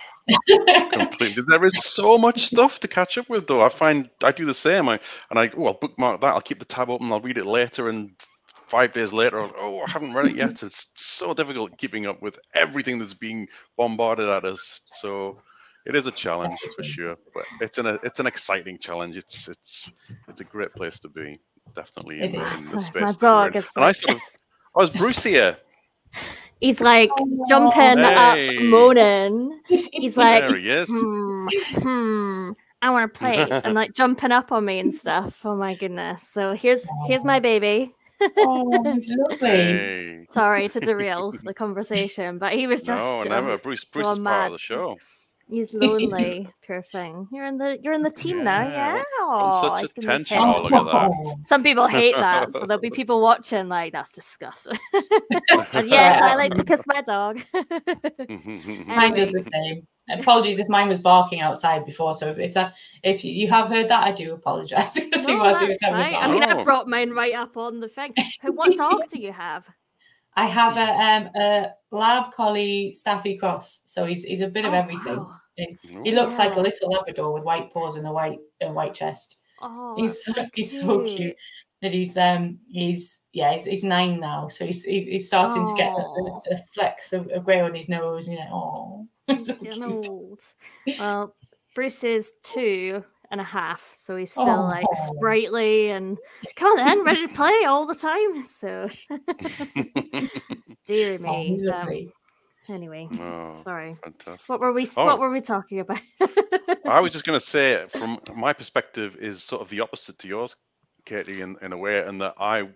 completely. There is so much stuff to catch up with, though. I find I do the same. I and I oh, I'll bookmark that. I'll keep the tab open. I'll read it later, and five days later, oh, I haven't read it yet. It's so difficult keeping up with everything that's being bombarded at us. So it is a challenge for sure, but it's an it's an exciting challenge. It's it's it's a great place to be. Definitely in, It the- is. in the My space. we're dog is And I like- sort of. I was Bruce here. He's like jumping Hey. up, moaning. He's like, there he is. hmm, hmm, I want to play, and like jumping up on me and stuff. Oh my goodness! So here's here's my baby. Oh, it's lovely. Hey. Sorry to derail the conversation, but he was just No, um, never. Bruce Bruce all is part of the show. He's lonely, poor thing. You're in the you're in the team now, Yeah, yeah. on Aw, such he's gonna attention. Oh, look at that. Some people hate that, so there'll be people watching like that's disgusting. and yes, I like to kiss my dog. Mine does the same. Apologies if mine was barking outside before. So if that, if you, you have heard that, I do apologise because he No, was. He was that's having a fine. I mean, I Oh. brought mine right up on the thing. What dog do you have? I have a um a lab collie Staffy Cross, so he's he's a bit of Oh, everything. wow. He looks like a little Labrador with white paws and a white a white chest. Oh, he's so, he's so cute. And he's um he's yeah he's, he's nine now, so he's he's, he's starting to get Aw. a, a flex of, of grey on his nose. And you're like, oh, so cute. old. Well, Bruce is two and a half, so he's still like sprightly and come on then, ready to play all the time. So dear Oh, me. he's Um, lovely. Anyway, oh, sorry. fantastic. What were we? Oh. What were we talking about? I was just going to say, from my perspective, is sort of the opposite to yours, Katie, in, in a way, and that I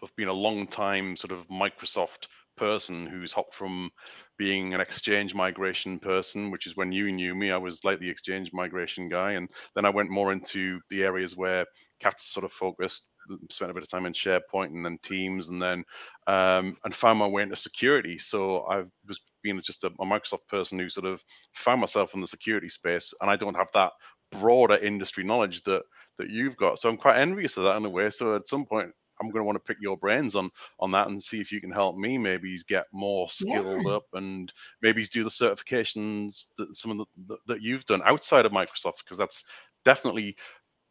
have been a long time sort of Microsoft person who's hopped from being an exchange migration person, which is when you knew me, I was like the exchange migration guy, and then I went more into the areas where Kat's sort of focused, spent a bit of time in SharePoint and then Teams, and then um, and found my way into security. So I was being just a, a Microsoft person who sort of found myself in the security space, and I don't have that broader industry knowledge that that you've got. So I'm quite envious of that in a way. So at some point, I'm going to want to pick your brains on on that and see if you can help me. Maybe get more skilled up and maybe do the certifications that some of the that, that you've done outside of Microsoft because that's definitely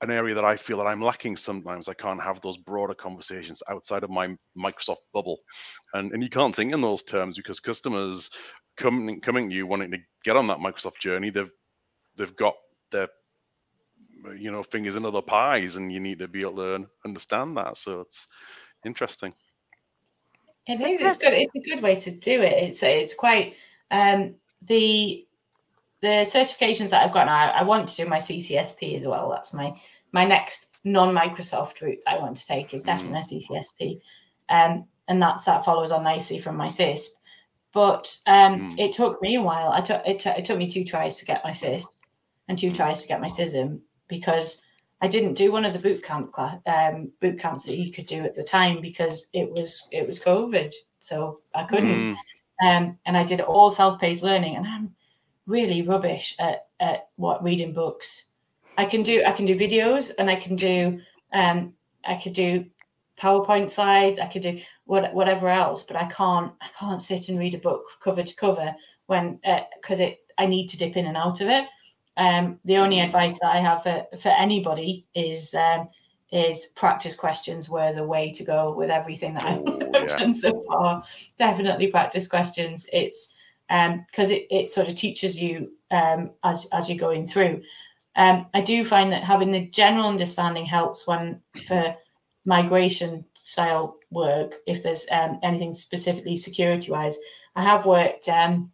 an area that I feel that I'm lacking sometimes. I can't have those broader conversations outside of my Microsoft bubble, and and you can't think in those terms because customers coming coming to you wanting to get on that Microsoft journey, they've they've got their you know fingers in other pies, and you need to be able to understand that. So it's interesting. It It's is. It's good. It's a good way to do it. It's it's quite um, the the certifications that I've got now. I want to do my CCSP as well. That's my my next non-Microsoft route I want to take is definitely a CCSP, um, and that's that follows on nicely from my CISSP. But um, Mm. it took me a while. I took it, t- it took me two tries to get my CISSP and two tries to get my CISM because I didn't do one of the boot camp cla- um, boot camps that you could do at the time because it was it was COVID, so I couldn't. Mm, Um, and I did all self-paced learning, and I'm really rubbish at, at what reading books. I can do I can do videos and I can do um I could do PowerPoint slides, I could do what, whatever else, but I can't I can't sit and read a book cover to cover when because uh, it I need to dip in and out of it. Um, the only advice that I have for, for anybody is um, is practice questions were the way to go with everything that I've oh, yeah. done so far. Definitely practice questions. It's because um, it, it sort of teaches you um, as as you're going through. Um, I do find that having the general understanding helps when for migration style work. If there's um, anything specifically security wise, I have worked um,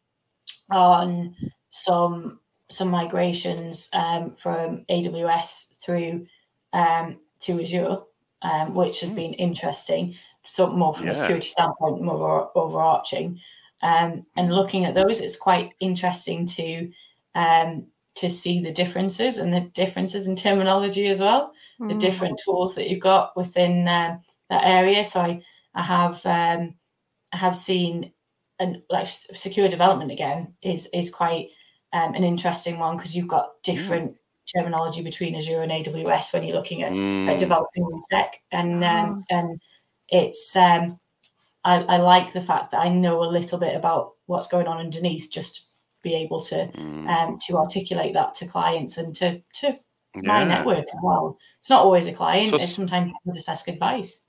on some some migrations um, from AWS through um, to Azure, um, which has mm. been interesting. So more from yeah. a security standpoint, more overarching. Um, and looking at those, it's quite interesting to um, to see the differences and the differences in terminology as well, mm. the different tools that you've got within um, that area. So I, I have um, I have seen and like secure development again is is quite um, an interesting one because you've got different mm. terminology between Azure and AWS when you're looking at, mm. at developing tech, and um, oh. and it's um, I, I like the fact that I know a little bit about what's going on underneath, just be able to mm. um, to articulate that to clients and to to yeah. my network as well. It's not always a client; so it's sometimes people just ask advice.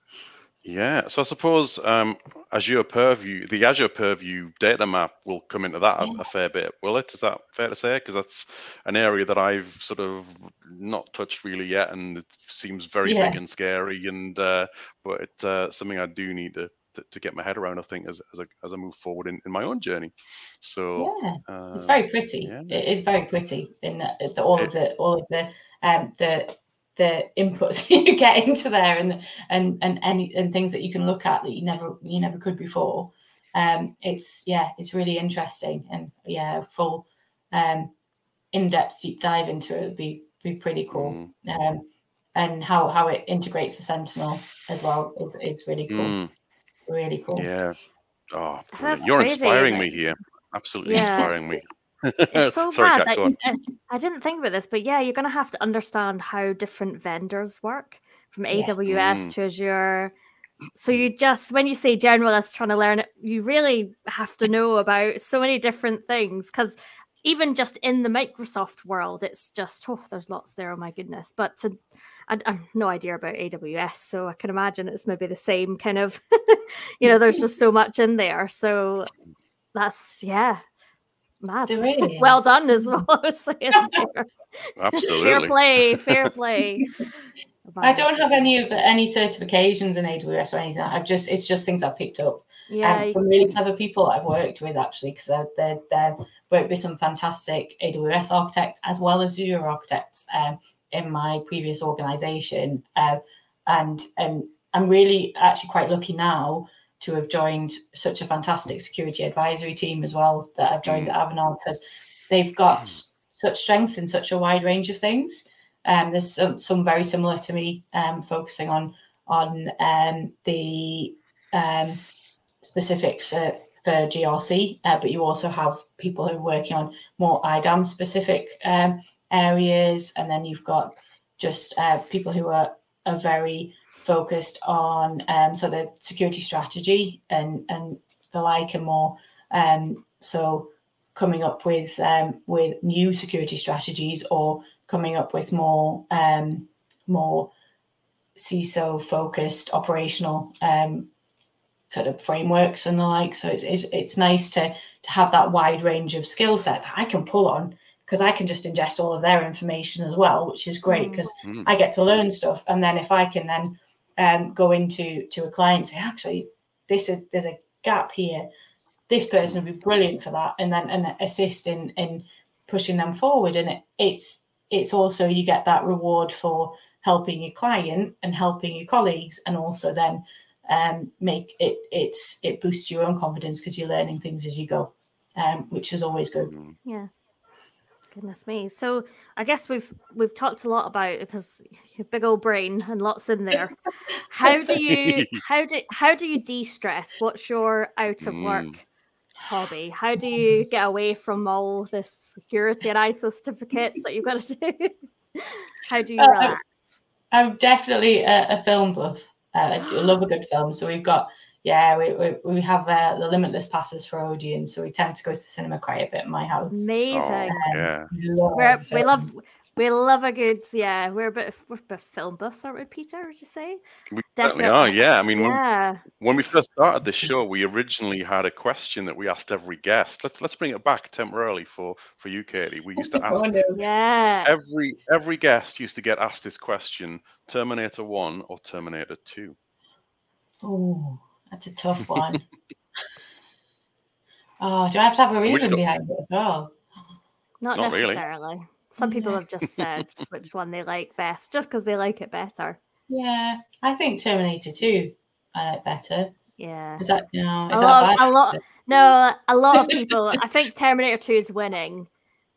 Yeah, so I suppose um, Azure Purview, the Azure Purview data map will come into that a, a fair bit, will it? Is that fair to say? Because that's an area that I've sort of not touched really yet, and it seems very yeah. big and scary, and uh, but it's uh, something I do need to to, to, get my head around. I think as as I, as I move forward in, in my own journey. So yeah, uh, it's very pretty. Yeah. It is very pretty in the, the, all it, of the all of the um the the inputs you get into there and and and any and things that you can look at that you never you never could before. Um, it's yeah, it's really interesting and yeah, full um in-depth deep dive into it would be be pretty cool. Mm. Um, and how how it integrates the Sentinel as well is, is really cool. Mm. Really cool. Yeah. Oh, you're crazy, inspiring me here. Absolutely yeah. inspiring me. It's so Sorry, bad. Kat, that, I didn't think about this, but yeah, you're going to have to understand how different vendors work from yeah. AWS mm. to Azure. So you just, when you say generalist trying to learn it, you really have to know about so many different things because even just in the Microsoft world, it's just oh, there's lots there. Oh my goodness! But to I, I have no idea about AWS, so I can imagine it's maybe the same kind of, you know, there's just so much in there. So that's yeah, mad. well done as well. I was saying Absolutely. Fair play, fair play. I don't have any of any certifications in AWS or anything. I've just it's just things I've picked up. Yeah, um, from really clever people I've worked with actually, because they're, they're, they're worked with some fantastic AWS architects as well as Azure architects um, in my previous organization. Uh, and and I'm really actually quite lucky now to have joined such a fantastic security advisory team as well that I've joined mm. at Avanade because they've got mm. such strengths in such a wide range of things. Um, there's some, some very similar to me, um, focusing on on um, the um, specifics uh, for GRC, uh, but you also have people who are working on more IDAM specific um, areas, and then you've got just uh, people who are are very focused on um, so the security strategy and and the like and more. Um, so coming up with um, with new security strategies or coming up with more um, more CISO focused operational um, sort of frameworks and the like. So it's, it's, it's nice to to have that wide range of skill set that I can pull on because I can just ingest all of their information as well, which is great because mm. I get to learn stuff. And then if I can then um, go into to a client say, actually, this is there's a gap here. This person would be brilliant for that, and then and assist in in pushing them forward. And it, it's it's also you get that reward for helping your client and helping your colleagues, and also then um, make it it's it boosts your own confidence because you're learning things as you go, um, which is always good. Yeah. Goodness me. So I guess we've we've talked a lot about it as your big old brain and lots in there. How do you how do how do you de-stress? What's your out of work mm. hobby? How do you get away from all this security and ISO certificates that you've got to do? How do you Uh, react? I'm definitely a, a film buff. Uh, I love a good film. So we've got, yeah, we we, we have uh, the limitless passes for Odeon, so we tend to go to the cinema quite a bit in my house. Amazing. Oh, yeah. We love We're, love we love a good yeah. We're a bit of, we're a bit film buffs, aren't we, Peter? Would you say? We certainly are. Yeah. I mean, when, Yeah. when we first started this show, we originally had a question that we asked every guest. Let's let's bring it back temporarily for for you, Katie. We used to ask Oh. Yeah. every every guest used to get asked this question: Terminator One or Terminator Two? Oh, that's a tough one. oh, do I have to have a reason one? behind it as well? Not, Not really. necessarily. Some people have just said which one they like best, just because they like it better. Yeah, I think Terminator 2 I like better. Yeah. Is that no? Is A that lot, bad? a lot, no, a lot of people. I think Terminator Two is winning.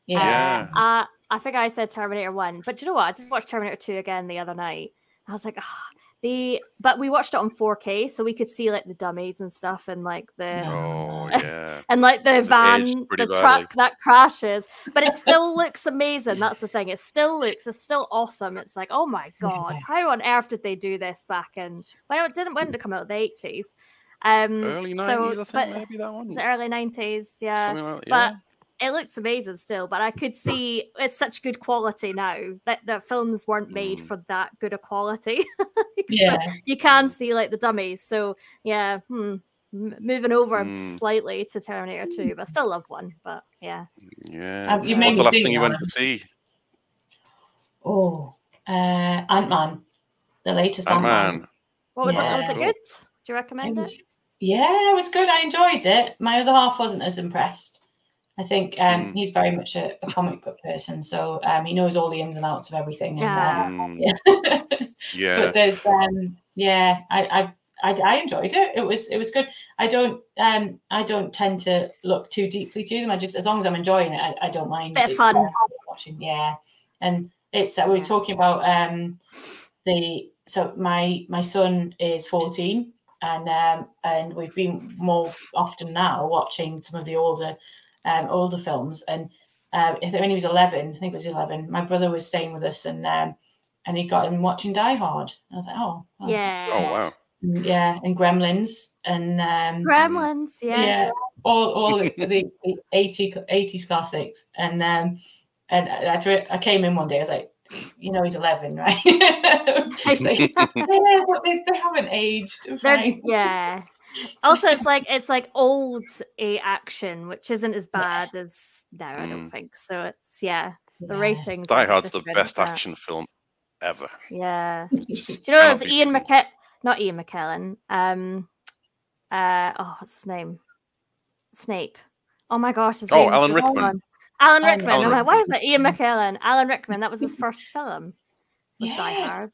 Yeah. Uh, I, I think I said Terminator One, but you know what? I just watched Terminator Two again the other night. I was like, ah, the but we watched it on 4K, so we could see like the dummies and stuff, and like the Oh yeah. and like the It's van, the badly. truck that crashes, but it still looks amazing. That's the thing. It still looks, it's still awesome. It's like, oh my god, how on earth did they do this back in when it didn't when did it come out? The eighties, um, Early so- nineties, I think maybe that one. was it early nineties? Yeah, Something like, but yeah. It looks amazing still. But I could see it's such good quality now that the films weren't made Mm. for that good a quality. Yeah. you can see like the dummies. So yeah, hmm, m- moving over Mm. slightly to Terminator 2, but still love one. But yeah, Yeah. You What's the last thing you now. went to see? Oh, uh, Ant Man, the latest Ant Ant Man. Man. what was it? Was it good? Do you recommend it? Yeah, it was good. I enjoyed it. My other half wasn't as impressed. I think um, Mm. he's very much a, a comic book person, so um, he knows all the ins and outs of everything. Yeah. And, Mm, uh, yeah. yeah. but there's um yeah I, I I I enjoyed it. It was it was good. I don't um I don't tend to look too deeply to them. I just as long as I'm enjoying it, I, I don't mind. Bit of it- fun. watching. Yeah, and it's that we Yeah. were talking about um the so my my son is 14 and um and we've been more often now watching some of the older um older films and uh, I think when he was 11 I think it was 11 my brother was staying with us and um and he got him watching Die Hard. I was like, oh, well, Yeah. Oh wow. yeah, and Gremlins and um, Gremlins, yeah, yes. all all the, the, the 80, 80s classics. And um, and after it, I came in one day, I was like, you know, he's eleven, right? It's like, yeah, but they, they haven't aged. They're They're- fine. yeah. Also, it's like it's like old a action, which isn't as bad as no, I don't Mm. think so. It's yeah, the Yeah. ratings. Die are Hard's the best but- action film ever. Yeah. Do you know cannot was be Ian beaten. McKellen? Not Ian McKellen. Um, uh, oh, what's his name? Snape. Oh my gosh, his Oh, name's Alan just Rickman. gone. Alan Alan Rickman. I'm like, why Rickman. is it Ian McKellen? Alan Rickman. That was his first film. Was Die Hard.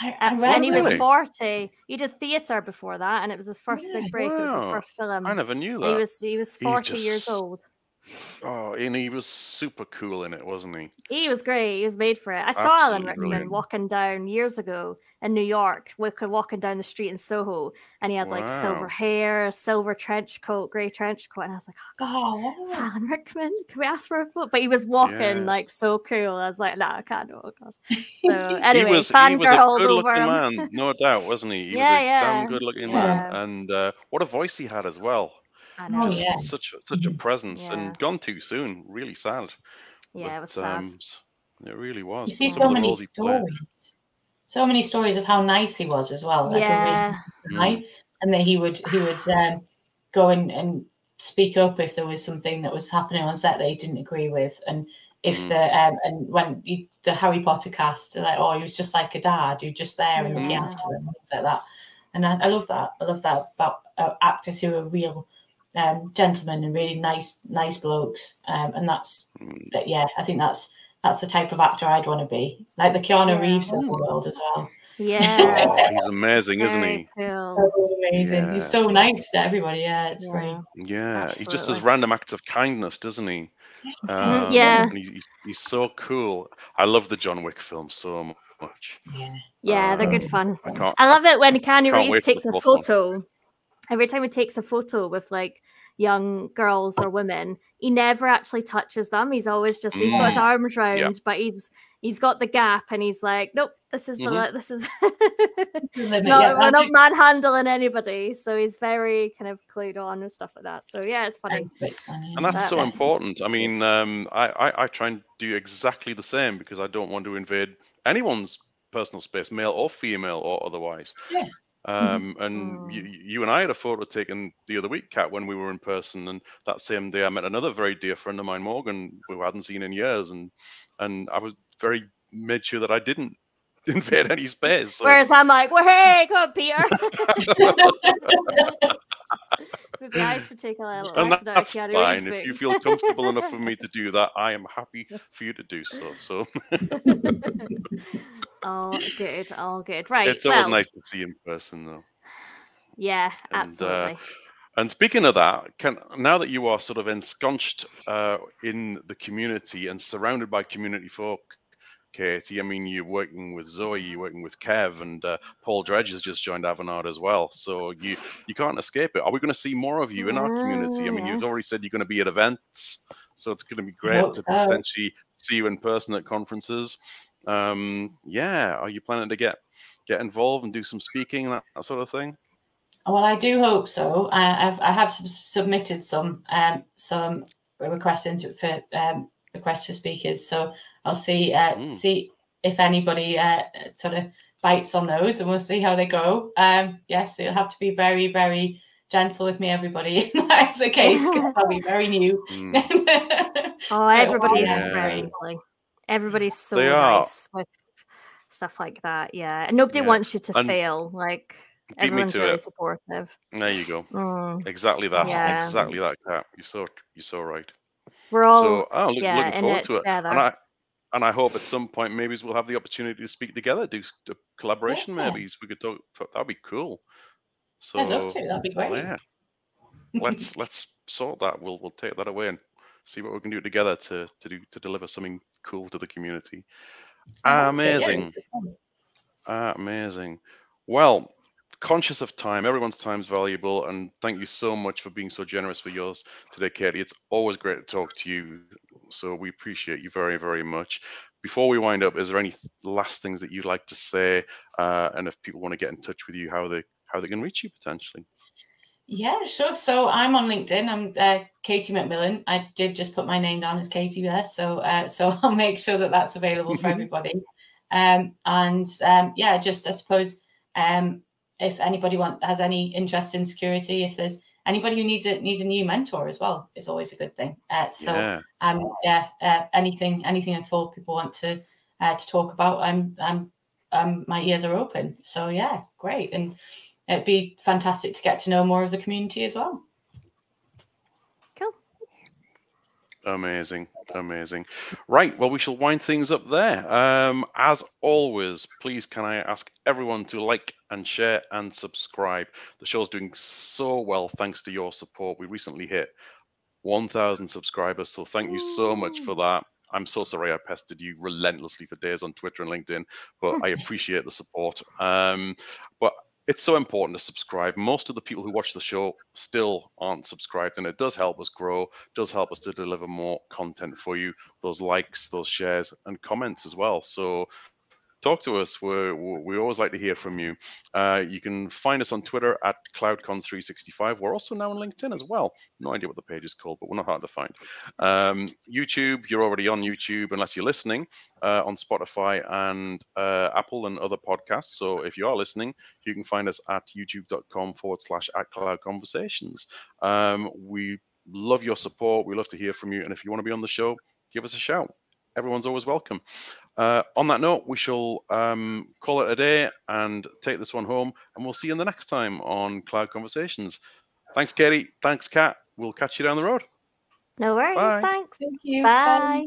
I, I and read he was 40. He did theatre before that, and it was his first Yeah. big break. It was his first film. I never knew And He that. was he was 40 years old. Oh, and he was super cool in it, wasn't he? He was great. He was made for it. I saw Alan Rickman brilliant. walking down years ago in New York, wa- walking down the street in Soho, and he had like silver hair, silver trench coat, grey trench coat, and I was like, oh gosh, Oh, wow. Alan Rickman. Can we ask for a photo? But he was walking Yeah. like so cool. I was like, no, I can't. Oh god. So anyway, he was he was a good over looking man, no doubt, wasn't he? He Yeah, was a yeah. damn good looking man, and uh, what a voice he had as well. I Oh, know. Just yeah. such a- such a presence, Yeah. and gone too soon. Really sad. Yeah, it was But, sad. um, it really was. You see Some so many roles played. stories. So many stories of how nice he was as well. Like a really yeah. guy, and then he would he would um, go and, and speak up if there was something that was happening on set that he didn't agree with, and if Mm. the um, and when he, the Harry Potter cast, they're like, oh, he was just like a dad, who's just there and looking after them, things like that. And I, I love that. I love that about uh, actors who are real um, gentlemen and really nice nice blokes. Um, and that's Mm. that. Yeah, I think that's that's the type of actor I'd want to be, like the Keanu Yeah. Reeves of the world as well. Yeah. Oh, he's amazing, isn't he? Cool. So amazing. Yeah. He's so nice to everybody. Yeah, it's great. Yeah. Yeah, he just does random acts of kindness, doesn't he? Um, yeah. he's, he's, he's so cool. I love the John Wick films so much. Yeah. Yeah, they're good Um, fun. I. I love it when Keanu Reeves takes a photo. one. Photo. Every time he takes a photo with like young girls or women, he never actually touches them. He's always just he's got his Mm. arms round, Yeah. but he's he's got the gap and he's like, nope, this is the Mhm. this is Limit, no, yeah, we're not manhandling anybody. So he's very kind of clued on and stuff like that. So yeah, it's funny. a funny. and that's That so definitely important. I mean, um, I, I I try and do exactly the same because I don't want to invade anyone's personal space, male or female or otherwise. Yeah. Um, and you, Mm. you and I had a photo taken the other week, Kat, when we were in person, and that same day I met another very dear friend of mine, Morgan, who I hadn't seen in years, and and I was very made sure that I didn't invade any space. So Whereas I'm like, well, hey, come on, Peter. Maybe I should take a little and that, that's fine. If you feel comfortable enough for me to do that, I am happy for you to do so. So oh, good. Oh, good. Right. it's always nice to see in person, though. Yeah, And, uh, absolutely. And speaking of that, can now that you are sort of ensconced uh, in the community and surrounded by community folk, Katie, I mean, you're working with Zoe, you're working with Kev, and uh, Paul Dredge has just joined Avanade as well. So you you can't escape it. Are we going to see more of you in our community? I mean, you've already said you're going to be at events, so it's going to be great hope to so. potentially see you in person at conferences. Um, yeah, are you planning to get get involved and do some speaking that, that sort of thing? Well, I do hope so. I, I've, I have sub- submitted some um, some requests into for um, requests for speakers, so I'll see uh, Mm. see if anybody uh, sort of bites on those, and we'll see how they go. Um, yes, you'll have to be very very gentle with me, everybody. That's the case. 'cause I'll be very new. Mm. Oh, everybody's Yeah. friendly. Everybody's so They are. nice with stuff like that. Yeah. And nobody Yeah. wants you to And fail. Like Beat me everyone's to really it. supportive. There you go. Mm. Exactly that. Yeah. Exactly that, Kat. You're so you're so right. We're all so oh, look, yeah, looking in forward it to it. And I hope at some point maybe we'll have the opportunity to speak together, do a collaboration. Yeah. Maybe we could talk. That'd be cool. So I'd love to. That'd be great. yeah, let's let's sort that. We'll we'll take that away and see what we can do together to to do to deliver something cool to the community. I hope yeah, Amazing. it'd be fun. Amazing. Well, conscious of time, everyone's time is valuable, and thank you so much for being so generous with yours today, Katie. It's always great to talk to you, so we appreciate you very, very much. Before we wind up, is there any last things that you'd like to say, uh, and if people want to get in touch with you, how they how they can reach you potentially? Yeah, sure. So I'm on LinkedIn. I'm uh, Katie McMillan. I did just put my name down as Katie there, so uh, so I'll make sure that that's available for everybody. Um, and um, yeah, just I suppose um, if anybody want has any interest in security, if there's anybody who needs a needs a new mentor as well, it's always a good thing. Uh, so yeah, um, yeah, uh, anything anything at all people want to uh, to talk about, I'm I'm um, my ears are open. So yeah, great, and it'd be fantastic to get to know more of the community as well. Cool. Amazing, amazing. Right, well, we shall wind things up there. Um, as always, please can I ask everyone to like and share and subscribe. The show's doing so well thanks to your support. We recently hit 1,000 subscribers, so thank you so much for that. I'm so sorry I pestered you relentlessly for days on Twitter and LinkedIn, but I appreciate the support. Um, but it's so important to subscribe. Most of the people who watch the show still aren't subscribed, and it does help us grow, does help us to deliver more content for you. Those likes, those shares, and comments as well. So talk to us. We're, we always like to hear from you. Uh, you can find us on Twitter at CloudCons365. We're also now on LinkedIn as well. No idea what the page is called, but we're not hard to find. Um, YouTube, you're already on YouTube unless you're listening uh, on Spotify and uh, Apple and other podcasts. So if you are listening, you can find us at youtube.com forward slash at Cloud Conversations. Um, we love your support. We love to hear from you. And if you want to be on the show, give us a shout. Everyone's always welcome. Uh, on that note, we shall um, call it a day and take this one home, and we'll see you in the next time on Cloud Conversations. Thanks, Katie. Thanks, Kat. We'll catch you down the road. No worries. Bye. Thanks. Thank you. Bye.